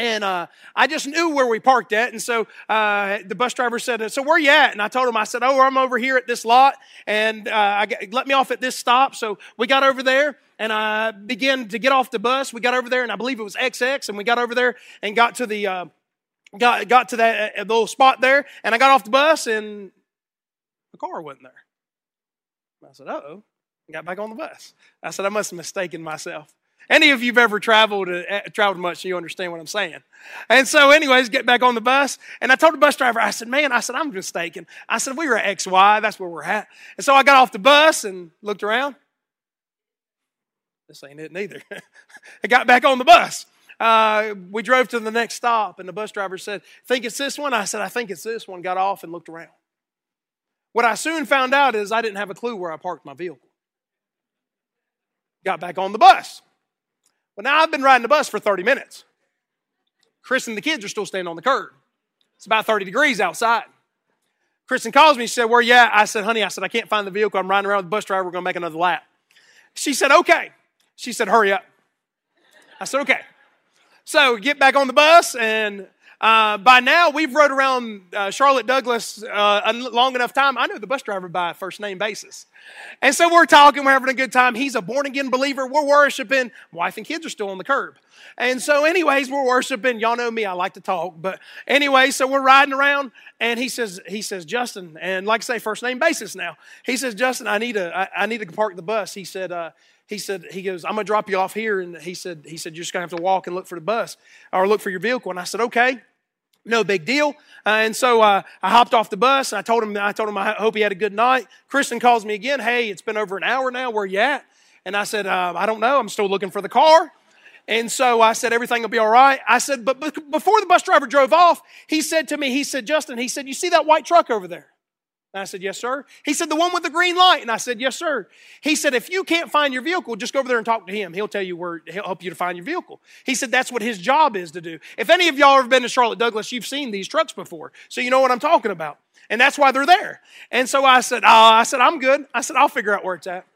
and uh, I just knew where we parked at. And so uh, the bus driver said, So where you at? And I told him, I said, Oh, I'm over here at this lot. And uh, I got, let me off at this stop. So we got over there and I began to get off the bus. We got over there and I believe it was XX. And we got over there and got to the, uh, got, got to that uh, little spot there. And I got off the bus and the car wasn't there. I said, oh. Got back on the bus. I said, I must have mistaken myself. Any of you've ever traveled uh, traveled much, you understand what I'm saying. And so, anyways, get back on the bus, and I told the bus driver, I said, "Man, I said I'm mistaken. I said we were at XY. That's where we're at." And so I got off the bus and looked around. This ain't it neither. I got back on the bus. Uh, we drove to the next stop, and the bus driver said, "Think it's this one?" I said, "I think it's this one." Got off and looked around. What I soon found out is I didn't have a clue where I parked my vehicle. Got back on the bus. Well, now I've been riding the bus for 30 minutes. Chris and the kids are still standing on the curb. It's about 30 degrees outside. Kristen calls me. She said, Where you at? I said, Honey, I said, I can't find the vehicle. I'm riding around with the bus driver. We're going to make another lap. She said, Okay. She said, Hurry up. I said, Okay. So get back on the bus and uh, by now, we've rode around uh, Charlotte Douglas uh, a long enough time. I know the bus driver by first name basis. And so we're talking, we're having a good time. He's a born again believer. We're worshiping. Wife and kids are still on the curb. And so, anyways, we're worshiping. Y'all know me, I like to talk. But anyway, so we're riding around, and he says, he says, Justin, and like I say, first name basis now. He says, Justin, I need to, I, I need to park the bus. He said, uh, he said, he goes, I'm gonna drop you off here. And he said, he said, you're just gonna have to walk and look for the bus or look for your vehicle. And I said, okay no big deal. Uh, and so uh, I hopped off the bus. I told him, I told him I hope he had a good night. Kristen calls me again. Hey, it's been over an hour now. Where you at? And I said, uh, I don't know. I'm still looking for the car. And so I said, everything will be all right. I said, but before the bus driver drove off, he said to me, he said, Justin, he said, you see that white truck over there? And I said, Yes, sir. He said, The one with the green light. And I said, Yes, sir. He said, If you can't find your vehicle, just go over there and talk to him. He'll tell you where, he'll help you to find your vehicle. He said, That's what his job is to do. If any of y'all have been to Charlotte Douglas, you've seen these trucks before. So you know what I'm talking about. And that's why they're there. And so I said, oh, I said, I'm good. I said, I'll figure out where it's at.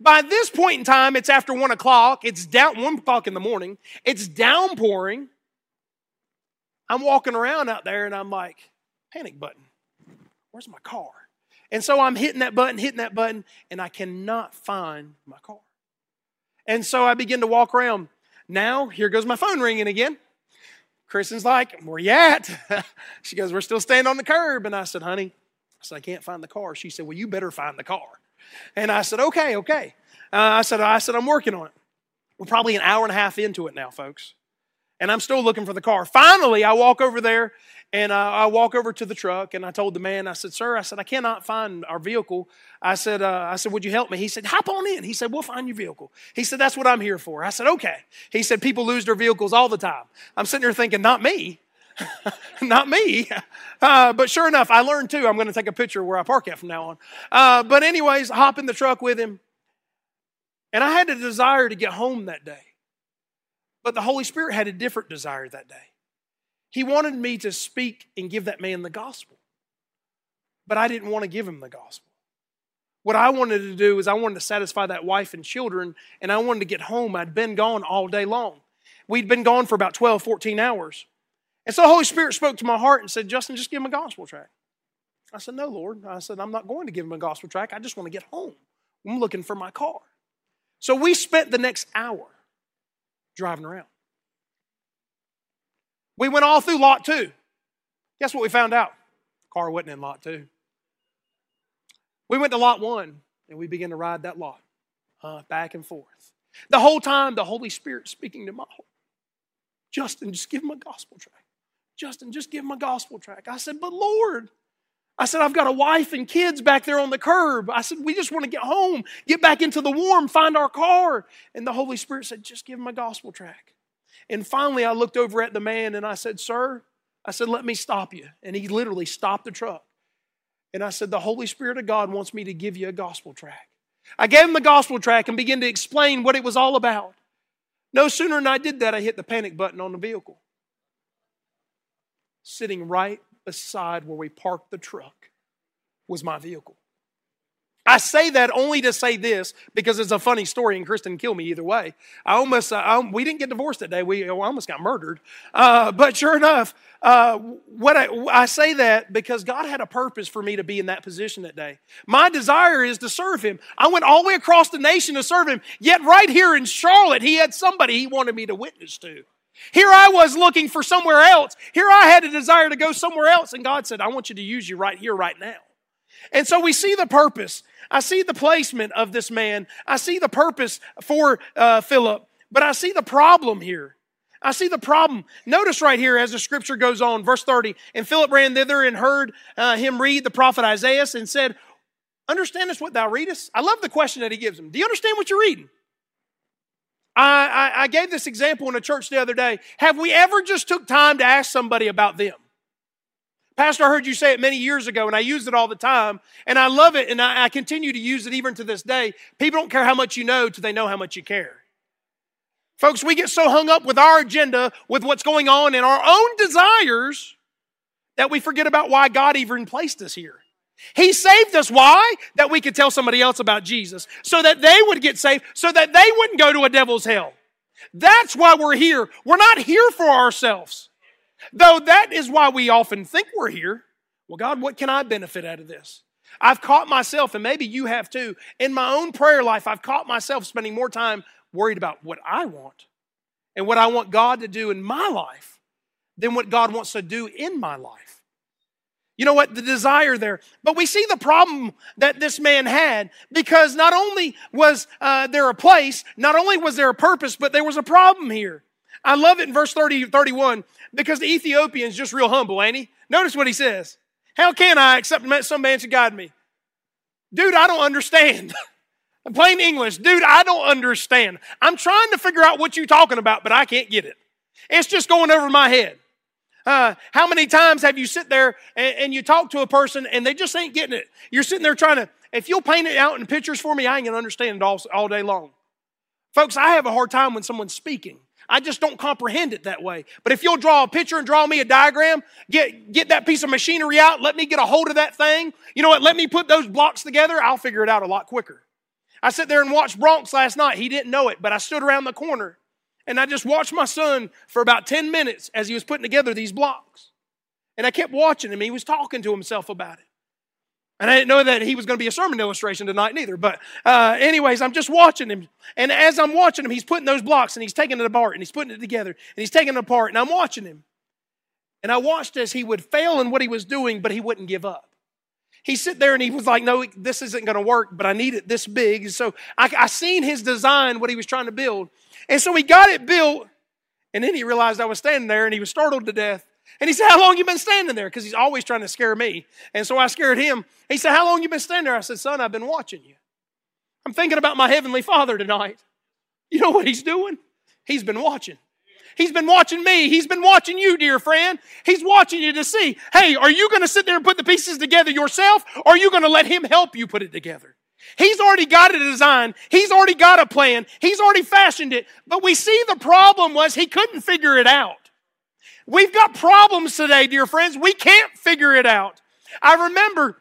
By this point in time, it's after one o'clock. It's down one o'clock in the morning. It's downpouring. I'm walking around out there and I'm like, panic button. Where's my car? And so I'm hitting that button, hitting that button, and I cannot find my car. And so I begin to walk around. Now, here goes my phone ringing again. Kristen's like, Where you at? she goes, We're still standing on the curb. And I said, Honey, I said, I can't find the car. She said, Well, you better find the car. And I said, Okay, okay. Uh, I said, I said, I'm working on it. We're probably an hour and a half into it now, folks. And I'm still looking for the car. Finally, I walk over there and uh, I walk over to the truck and I told the man, I said, Sir, I said, I cannot find our vehicle. I said, uh, I said, Would you help me? He said, Hop on in. He said, We'll find your vehicle. He said, That's what I'm here for. I said, Okay. He said, People lose their vehicles all the time. I'm sitting there thinking, Not me. Not me. Uh, but sure enough, I learned too. I'm going to take a picture where I park at from now on. Uh, but, anyways, hop in the truck with him. And I had a desire to get home that day. But the Holy Spirit had a different desire that day. He wanted me to speak and give that man the gospel. But I didn't want to give him the gospel. What I wanted to do is I wanted to satisfy that wife and children, and I wanted to get home. I'd been gone all day long. We'd been gone for about 12, 14 hours. And so the Holy Spirit spoke to my heart and said, Justin, just give him a gospel tract. I said, No, Lord. I said, I'm not going to give him a gospel tract. I just want to get home. I'm looking for my car. So we spent the next hour driving around. We went all through lot two. Guess what we found out? Car wasn't in lot two. We went to lot one and we began to ride that lot uh, back and forth. The whole time, the Holy Spirit speaking to my heart. Justin, just give him a gospel tract. Justin, just give him a gospel tract. I said, but Lord, I said, I've got a wife and kids back there on the curb. I said, we just want to get home, get back into the warm, find our car. And the Holy Spirit said, just give him a gospel tract. And finally, I looked over at the man and I said, Sir, I said, let me stop you. And he literally stopped the truck. And I said, The Holy Spirit of God wants me to give you a gospel tract. I gave him the gospel tract and began to explain what it was all about. No sooner than I did that, I hit the panic button on the vehicle. Sitting right beside where we parked the truck was my vehicle. I say that only to say this because it's a funny story, and Kristen killed me either way. I almost, uh, I, we didn't get divorced that day. We almost got murdered. Uh, but sure enough, uh, what I, I say that because God had a purpose for me to be in that position that day. My desire is to serve Him. I went all the way across the nation to serve Him. Yet right here in Charlotte, He had somebody He wanted me to witness to. Here I was looking for somewhere else. Here I had a desire to go somewhere else, and God said, "I want you to use you right here, right now." And so we see the purpose. I see the placement of this man. I see the purpose for uh, Philip, but I see the problem here. I see the problem. Notice right here as the scripture goes on, verse 30. And Philip ran thither and heard uh, him read the prophet Isaiah and said, Understandest what thou readest? I love the question that he gives him. Do you understand what you're reading? I, I, I gave this example in a church the other day. Have we ever just took time to ask somebody about them? Pastor, I heard you say it many years ago, and I use it all the time, and I love it, and I, I continue to use it even to this day. People don't care how much you know till they know how much you care. Folks, we get so hung up with our agenda, with what's going on in our own desires, that we forget about why God even placed us here. He saved us. Why? That we could tell somebody else about Jesus, so that they would get saved, so that they wouldn't go to a devil's hell. That's why we're here. We're not here for ourselves. Though that is why we often think we're here. Well, God, what can I benefit out of this? I've caught myself, and maybe you have too, in my own prayer life, I've caught myself spending more time worried about what I want and what I want God to do in my life than what God wants to do in my life. You know what? The desire there. But we see the problem that this man had because not only was uh, there a place, not only was there a purpose, but there was a problem here. I love it in verse 30, 31 because the Ethiopian's just real humble, ain't he? Notice what he says. How can I accept some man to guide me? Dude, I don't understand. In plain English, dude, I don't understand. I'm trying to figure out what you're talking about, but I can't get it. It's just going over my head. Uh, how many times have you sit there and, and, you talk to a person and they just ain't getting it? You're sitting there trying to, if you'll paint it out in pictures for me, I ain't gonna understand it all, all day long. Folks, I have a hard time when someone's speaking. I just don't comprehend it that way. But if you'll draw a picture and draw me a diagram, get, get that piece of machinery out, let me get a hold of that thing. You know what? Let me put those blocks together. I'll figure it out a lot quicker. I sat there and watched Bronx last night. He didn't know it, but I stood around the corner And I just watched my son for about 10 minutes as he was putting together these blocks. And I kept watching him. He was talking to himself about it. And I didn't know that he was going to be a sermon illustration tonight, neither. But, uh, anyways, I'm just watching him. And as I'm watching him, he's putting those blocks and he's taking it apart and he's putting it together and he's taking it apart. And I'm watching him. And I watched as he would fail in what he was doing, but he wouldn't give up. He sit there and he was like, "No, this isn't going to work, but I need it this big." And so I, I seen his design, what he was trying to build, and so he got it built. And then he realized I was standing there, and he was startled to death. And he said, How long you been standing there? Because he's always trying to scare me. And so I scared him. He said, How long you been standing there? I said, Son, I've been watching you. I'm thinking about my heavenly father tonight. You know what he's doing? He's been watching. He's been watching me. He's been watching you, dear friend. He's watching you to see, hey, are you going to sit there and put the pieces together yourself or are you going to let him help you put it together? He's already got a design. He's already got a plan. He's already fashioned it. But we see the problem was he couldn't figure it out. We've got problems today, dear friends. We can't figure it out. I remember,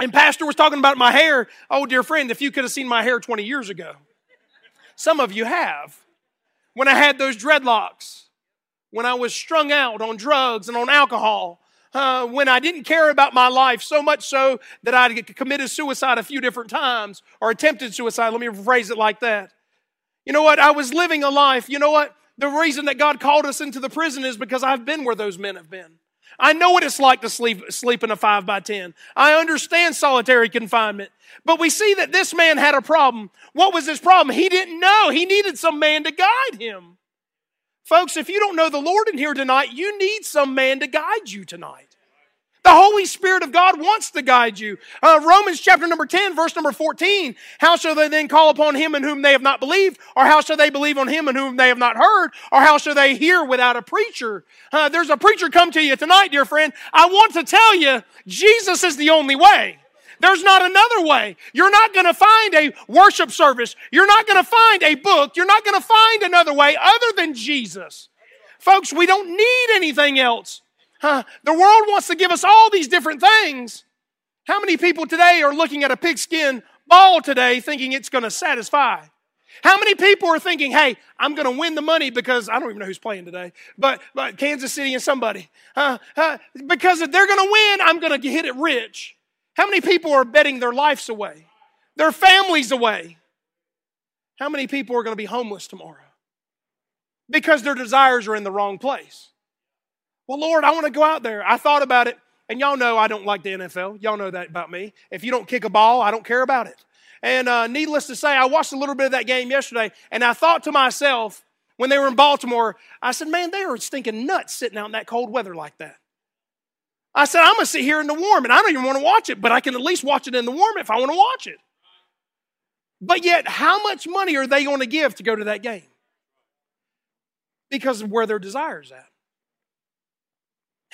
and Pastor was talking about my hair. Oh, dear friend, if you could have seen my hair 20 years ago. Some of you have. When I had those dreadlocks, when I was strung out on drugs and on alcohol, uh, when I didn't care about my life so much so that I committed suicide a few different times or attempted suicide. Let me rephrase it like that. You know what? I was living a life. You know what? The reason that God called us into the prison is because I've been where those men have been. I know what it's like to sleep, sleep in a five by ten. I understand solitary confinement. But we see that this man had a problem. What was his problem? He didn't know. He needed some man to guide him. Folks, if you don't know the Lord in here tonight, you need some man to guide you tonight. The Holy Spirit of God wants to guide you. Uh, Romans chapter number 10, verse number 14. How shall they then call upon him in whom they have not believed? Or how shall they believe on him in whom they have not heard? Or how shall they hear without a preacher? Uh, there's a preacher come to you tonight, dear friend. I want to tell you, Jesus is the only way. There's not another way. You're not going to find a worship service. You're not going to find a book. You're not going to find another way other than Jesus. Folks, we don't need anything else. Huh? The world wants to give us all these different things. How many people today are looking at a pigskin ball today thinking it's going to satisfy? How many people are thinking, hey, I'm going to win the money because I don't even know who's playing today, but, but Kansas City and somebody. Because if they're going to win, I'm going to hit it rich. How many people are betting their lives away, their families away? How many people are going to be homeless tomorrow? Because their desires are in the wrong place. Well, Lord, I want to go out there. I thought about it, and y'all know I don't like the NFL. Y'all know that about me. If you don't kick a ball, I don't care about it. And uh, needless to say, I watched a little bit of that game yesterday, and I thought to myself, when they were in Baltimore, I said, man, they are stinking nuts sitting out in that cold weather like that. I said, I'm going to sit here in the warm, and I don't even want to watch it, but I can at least watch it in the warm if I want to watch it. But yet, how much money are they going to give to go to that game? Because of where their desires at.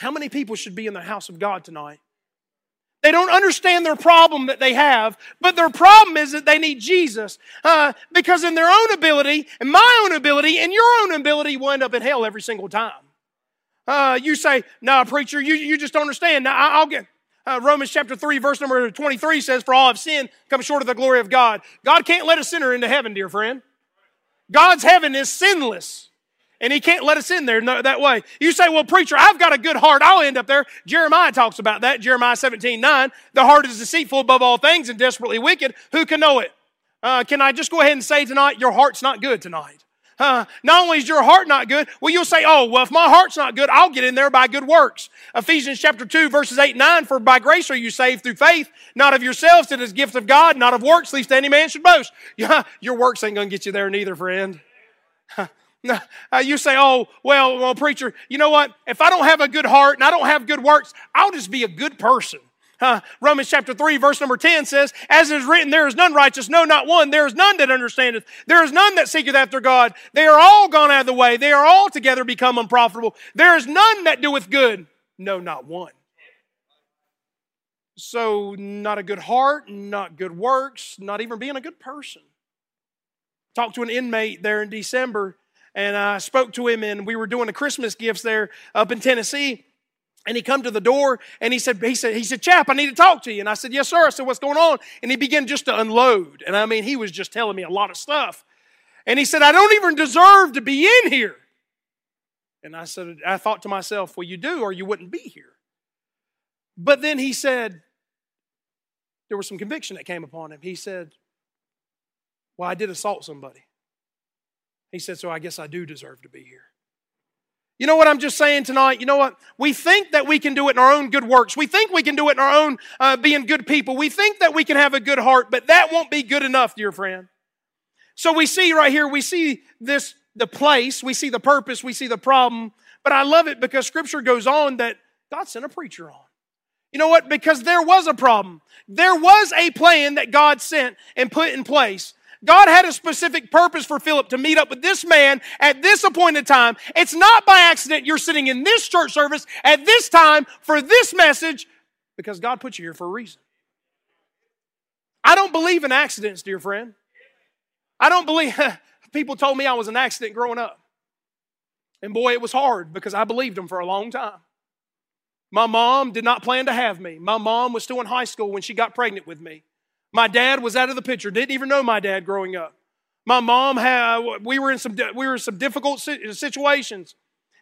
How many people should be in the house of God tonight? They don't understand their problem that they have, but their problem is that they need Jesus. Uh, because in their own ability, and my own ability, and your own ability will end up in hell every single time. Uh, you say, no, preacher, you, you just don't understand. Now, I'll get. Uh, Romans chapter 3, verse number 23 says, For all have sinned, come short of the glory of God. God can't let a sinner into heaven, dear friend. God's heaven is sinless and he can't let us in there that way. You say, well, preacher, I've got a good heart. I'll end up there. Jeremiah talks about that. Jeremiah 17, 9. The heart is deceitful above all things and desperately wicked. Who can know it? Uh, can I just go ahead and say tonight, your heart's not good tonight? Uh, not only is your heart not good, well, you'll say, oh, well, if my heart's not good, I'll get in there by good works. Ephesians chapter 2, verses 8 and 9, for by grace are you saved through faith, not of yourselves, it is gift of God, not of works, lest any man should boast. Yeah, your works ain't going to get you there neither, friend. Uh, you say, oh, well, well, preacher, you know what? If I don't have a good heart and I don't have good works, I'll just be a good person. Uh, Romans chapter 3, verse number 10 says, As it is written, there is none righteous, no, not one. There is none that understandeth. There is none that seeketh after God. They are all gone out of the way. They are all together become unprofitable. There is none that doeth good, no, not one. So, not a good heart, not good works, not even being a good person. Talked to an inmate there in December and I spoke to him, and we were doing the Christmas gifts there up in Tennessee. And he come to the door and he said, he said, he said, Chap, I need to talk to you. And I said, Yes, sir. I said, What's going on? And he began just to unload. And I mean, he was just telling me a lot of stuff. And he said, I don't even deserve to be in here. And I said, I thought to myself, well, you do, or you wouldn't be here. But then he said, there was some conviction that came upon him. He said, Well, I did assault somebody. He said, So I guess I do deserve to be here. You know what I'm just saying tonight? You know what? We think that we can do it in our own good works. We think we can do it in our own uh, being good people. We think that we can have a good heart, but that won't be good enough, dear friend. So we see right here, we see this, the place, we see the purpose, we see the problem, but I love it because scripture goes on that God sent a preacher on. You know what? Because there was a problem. There was a plan that God sent and put in place. God had a specific purpose for Philip to meet up with this man at this appointed time. It's not by accident you're sitting in this church service at this time for this message because God put you here for a reason. I don't believe in accidents, dear friend. I don't believe, people told me I was an accident growing up. And boy, it was hard because I believed them for a long time. My mom did not plan to have me. My mom was still in high school when she got pregnant with me. My dad was out of the picture. Didn't even know my dad growing up. My mom had we were in some we were in some difficult situations.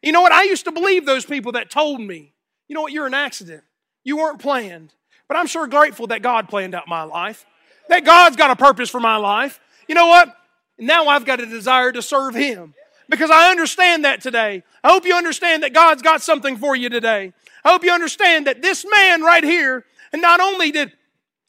You know what? I used to believe those people that told me, you know what, you're an accident. You weren't planned. But I'm sure grateful that God planned out my life. That God's got a purpose for my life. You know what? Now I've got a desire to serve Him because I understand that today. I hope you understand that God's got something for you today. I hope you understand that this man right here, and not only did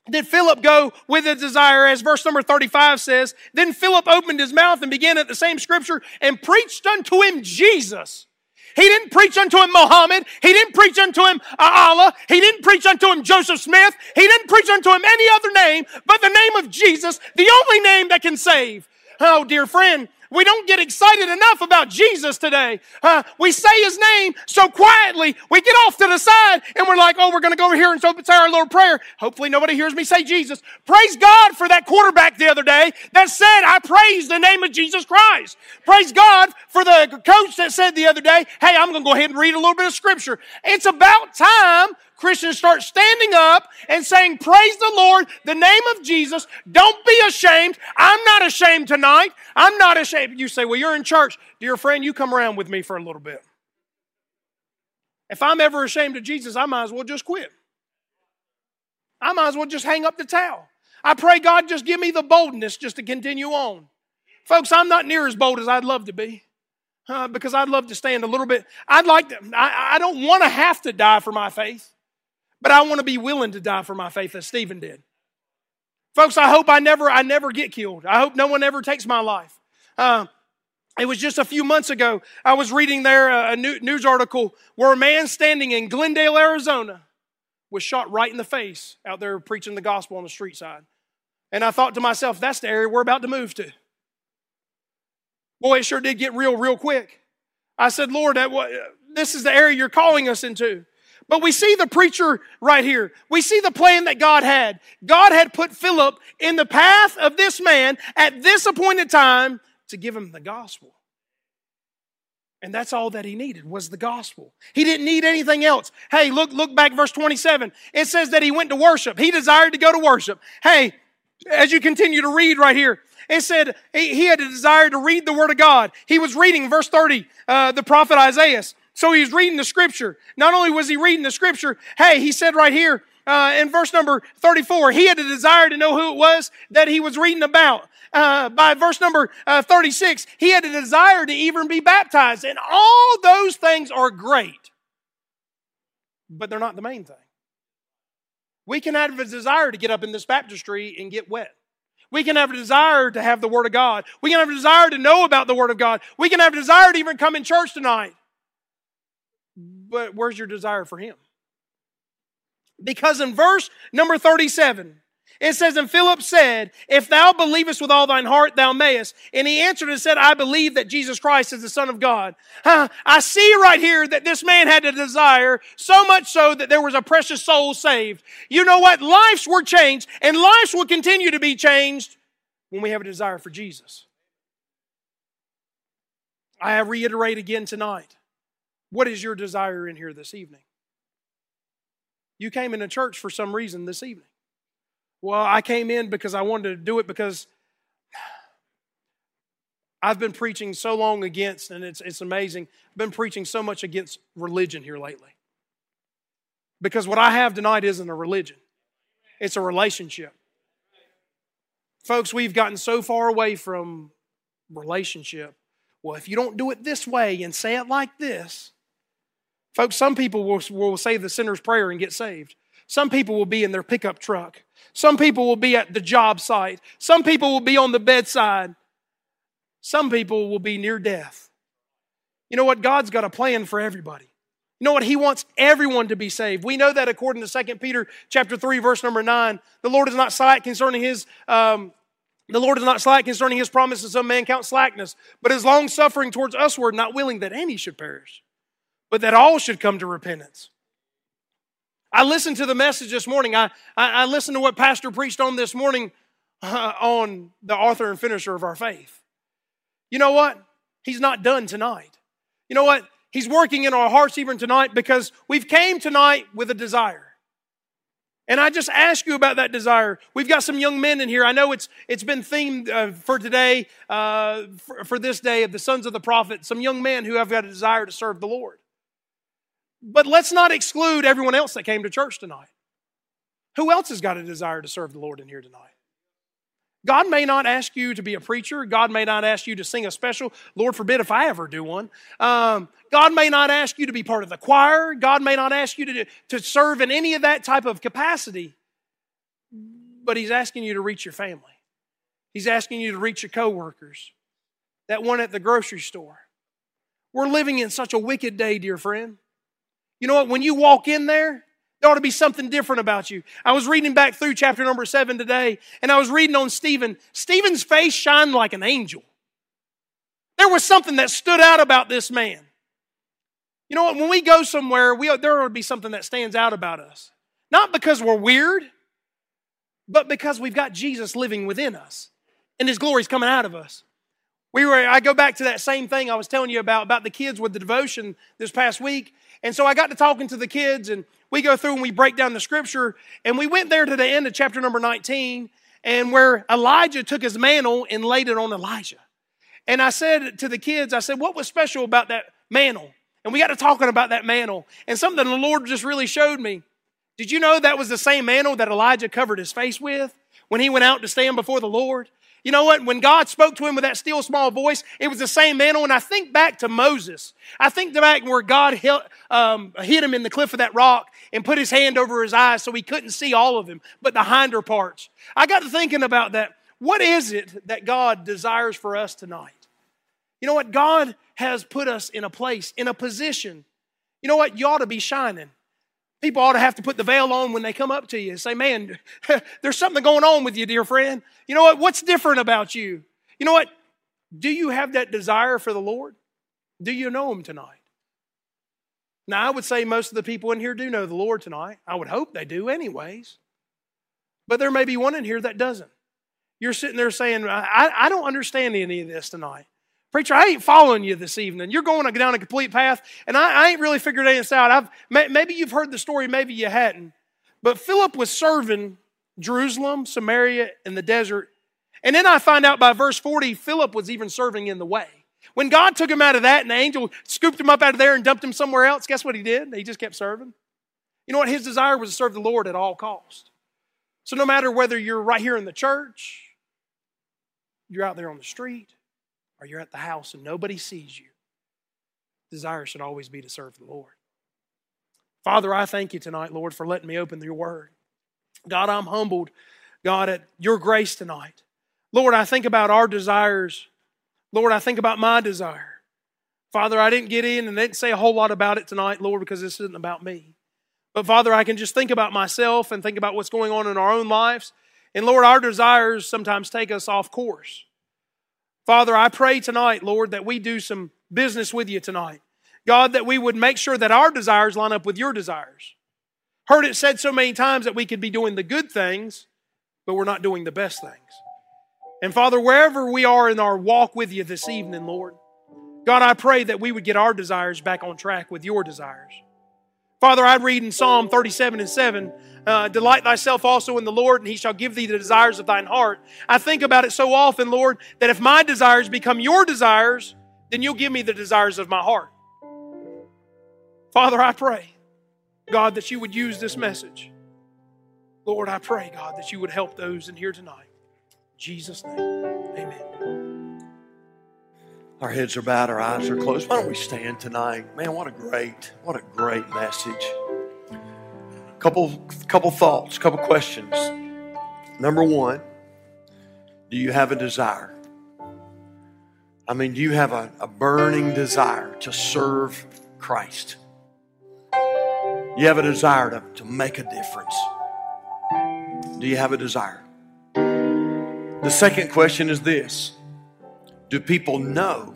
did Philip go with a desire, as verse number 35 says, then Philip opened his mouth and began at the same scripture and preached unto him Jesus. He didn't preach unto him Muhammad. He didn't preach unto him Allah. He didn't preach unto him Joseph Smith. He didn't preach unto him any other name but the name of Jesus, the only name that can save. Oh, dear friend, we don't get excited enough about Jesus today. Uh, we say his name so quietly, we get off to the side and we're like, oh, we're going to go over here and say our little prayer. Hopefully nobody hears me say Jesus. Praise God for that quarterback the other day that said, I praise the name of Jesus Christ. Praise God for the coach that said the other day, hey, I'm going to go ahead and read a little bit of scripture. It's about time Christians start standing up and saying, Praise the Lord, the name of Jesus. Don't be ashamed. I'm not ashamed tonight. I'm not ashamed. You say, Well, you're in church. Dear friend, you come around with me for a little bit. If I'm ever ashamed of Jesus, I might as well just quit. I might as well just hang up the towel. I pray God just give me the boldness just to continue on. Folks, I'm not near as bold as I'd love to be. Uh, because I'd love to stand a little bit. I'd like to, I, I don't want to have to die for my faith. But I want to be willing to die for my faith as Stephen did. Folks, I hope I never, I never get killed. I hope no one ever takes my life. Uh, it was just a few months ago. I was reading there a, a news article where a man standing in Glendale, Arizona, was shot right in the face out there preaching the gospel on the street side. And I thought to myself, that's the area we're about to move to. Boy, it sure did get real, real quick. I said, Lord, this is the area you're calling us into. But we see the preacher right here. We see the plan that God had. God had put Philip in the path of this man at this appointed time to give him the gospel. And that's all that he needed was the gospel. He didn't need anything else. Hey, look, look back verse 27. It says that he went to worship. He desired to go to worship. Hey, as you continue to read right here, it said he, had a desire to read the word of God. He was reading verse 30, uh, the prophet Isaiah. So he's reading the scripture. Not only was he reading the scripture, hey, he said right here uh, in verse number 34, he had a desire to know who it was that he was reading about. Uh, by verse number uh, 36, he had a desire to even be baptized. And all those things are great, but they're not the main thing. We can have a desire to get up in this baptistry and get wet. We can have a desire to have the Word of God. We can have a desire to know about the Word of God. We can have a desire to even come in church tonight. But where's your desire for him? Because in verse number 37, it says, And Philip said, If thou believest with all thine heart, thou mayest. And he answered and said, I believe that Jesus Christ is the Son of God. Huh? I see right here that this man had a desire, so much so that there was a precious soul saved. You know what? Lives were changed, and lives will continue to be changed when we have a desire for Jesus. I reiterate again tonight what is your desire in here this evening? You came into church for some reason this evening. Well, I came in because I wanted to do it because I've been preaching so long against, and it's, it's amazing, I've been preaching so much against religion here lately. Because what I have tonight isn't a religion, it's a relationship. Folks, we've gotten so far away from relationship. Well, if you don't do it this way and say it like this, folks, some people will, will say the sinner's prayer and get saved. Some people will be in their pickup truck. Some people will be at the job site. Some people will be on the bedside. Some people will be near death. You know what? God's got a plan for everybody. You know what? He wants everyone to be saved. We know that according to 2 Peter chapter 3, verse number 9. The Lord is not slack concerning his um, the Lord is not slack concerning his promises, some man count slackness, but is long suffering towards usward, not willing that any should perish, but that all should come to repentance. I listened to the message this morning. I, I, I listened to what Pastor preached on this morning uh, on the author and finisher of our faith. You know what? He's not done tonight. You know what? He's working in our hearts even tonight because we've came tonight with a desire. And I just ask you about that desire. We've got some young men in here. I know it's it's been themed uh, for today, uh, for, for this day of the sons of the prophet. Some young men who have got a desire to serve the Lord. But let's not exclude everyone else that came to church tonight. Who else has got a desire to serve the Lord in here tonight? God may not ask you to be a preacher. God may not ask you to sing a special. Lord forbid if I ever do one. Um, God may not ask you to be part of the choir. God may not ask you to, to serve in any of that type of capacity. But He's asking you to reach your family. He's asking you to reach your coworkers. That one at the grocery store. We're living in such a wicked day, dear friend. You know what? When you walk in there, there ought to be something different about you. I was reading back through chapter number seven today, and I was reading on Stephen. Stephen's face shined like an angel. There was something that stood out about this man. You know what? When we go somewhere, we, there ought to be something that stands out about us. Not because we're weird, but because we've got Jesus living within us and his glory's coming out of us. We were, I go back to that same thing I was telling you about, about the kids with the devotion this past week. And so I got to talking to the kids, and we go through and we break down the scripture. And we went there to the end of chapter number 19, and where Elijah took his mantle and laid it on Elisha. And I said to the kids, I said, What was special about that mantle? And we got to talking about that mantle. And something the Lord just really showed me. Did you know that was the same mantle that Elijah covered his face with when he went out to stand before the Lord? You know what? When God spoke to him with that still small voice, it was the same mantle. And I think back to Moses. I think back where God hit, um, hit him in the cliff of that rock and put his hand over his eyes so he couldn't see all of him, but the hinder parts. I got to thinking about that. What is it that God desires for us tonight? You know what? God has put us in a place, in a position. You know what? You ought to be shining. People ought to have to put the veil on when they come up to you and say, Man, there's something going on with you, dear friend. You know what? What's different about you? You know what? Do you have that desire for the Lord? Do you know Him tonight? Now, I would say most of the people in here do know the Lord tonight. I would hope they do, anyways. But there may be one in here that doesn't. You're sitting there saying, I, I don't understand any of this tonight. Preacher, I ain't following you this evening. You're going down a complete path, and I, I ain't really figured this out. I've, maybe you've heard the story, maybe you hadn't. But Philip was serving Jerusalem, Samaria, and the desert. And then I find out by verse 40, Philip was even serving in the way. When God took him out of that and the angel scooped him up out of there and dumped him somewhere else, guess what he did? He just kept serving. You know what? His desire was to serve the Lord at all cost. So no matter whether you're right here in the church, you're out there on the street, or you're at the house and nobody sees you, desire should always be to serve the Lord. Father, I thank you tonight, Lord, for letting me open your word. God, I'm humbled, God, at your grace tonight. Lord, I think about our desires. Lord, I think about my desire. Father, I didn't get in and didn't say a whole lot about it tonight, Lord, because this isn't about me. But Father, I can just think about myself and think about what's going on in our own lives. And Lord, our desires sometimes take us off course. Father, I pray tonight, Lord, that we do some business with you tonight. God, that we would make sure that our desires line up with your desires. Heard it said so many times that we could be doing the good things, but we're not doing the best things. And Father, wherever we are in our walk with you this evening, Lord, God, I pray that we would get our desires back on track with your desires. Father, I read in Psalm 37 and 7 uh, delight thyself also in the Lord, and he shall give thee the desires of thine heart. I think about it so often, Lord, that if my desires become your desires, then you'll give me the desires of my heart. Father, I pray, God, that you would use this message. Lord, I pray, God, that you would help those in here tonight. In Jesus' name, amen. Our heads are bowed, our eyes are closed. Why don't we stand tonight? Man, what a great, what a great message. Couple, couple thoughts, couple questions. Number one, do you have a desire? I mean, do you have a, a burning desire to serve Christ? You have a desire to, to make a difference. Do you have a desire? The second question is this Do people know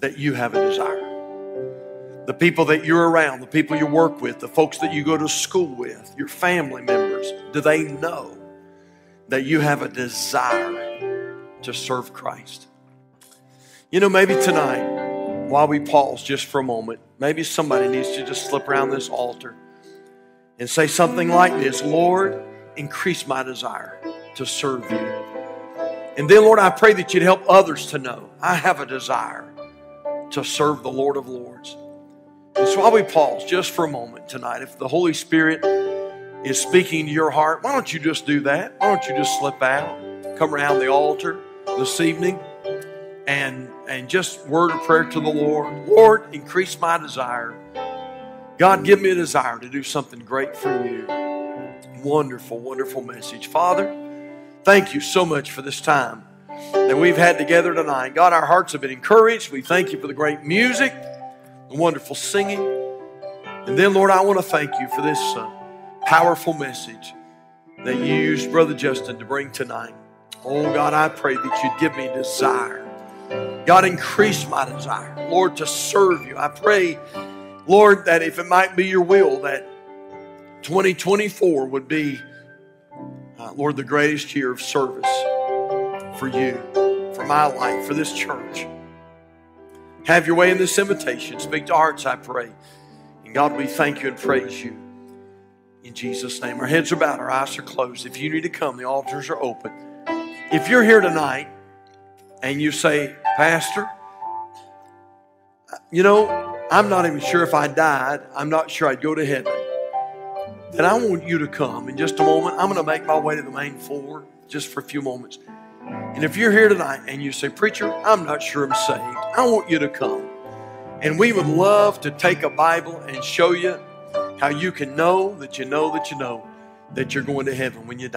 that you have a desire? The people that you're around, the people you work with, the folks that you go to school with, your family members, do they know that you have a desire to serve Christ? You know, maybe tonight, while we pause just for a moment, maybe somebody needs to just slip around this altar and say something like this Lord, increase my desire to serve you. And then, Lord, I pray that you'd help others to know I have a desire to serve the Lord of Lords. And so while we pause just for a moment tonight, if the Holy Spirit is speaking to your heart, why don't you just do that? Why don't you just slip out, come around the altar this evening, and and just word of prayer to the Lord. Lord, increase my desire. God, give me a desire to do something great for you. Wonderful, wonderful message. Father, thank you so much for this time that we've had together tonight. God, our hearts have been encouraged. We thank you for the great music the wonderful singing. And then, Lord, I want to thank you for this uh, powerful message that you used Brother Justin to bring tonight. Oh, God, I pray that you'd give me desire. God, increase my desire, Lord, to serve you. I pray, Lord, that if it might be your will, that 2024 would be, uh, Lord, the greatest year of service for you, for my life, for this church. Have your way in this invitation. Speak to hearts, I pray. And God, we thank you and praise you. In Jesus' name. Our heads are bowed, our eyes are closed. If you need to come, the altars are open. If you're here tonight and you say, Pastor, you know, I'm not even sure if I died, I'm not sure I'd go to heaven. Then I want you to come. In just a moment, I'm going to make my way to the main floor just for a few moments. And if you're here tonight and you say, Preacher, I'm not sure I'm saved, I want you to come. And we would love to take a Bible and show you how you can know that you know that you know that you're going to heaven when you die.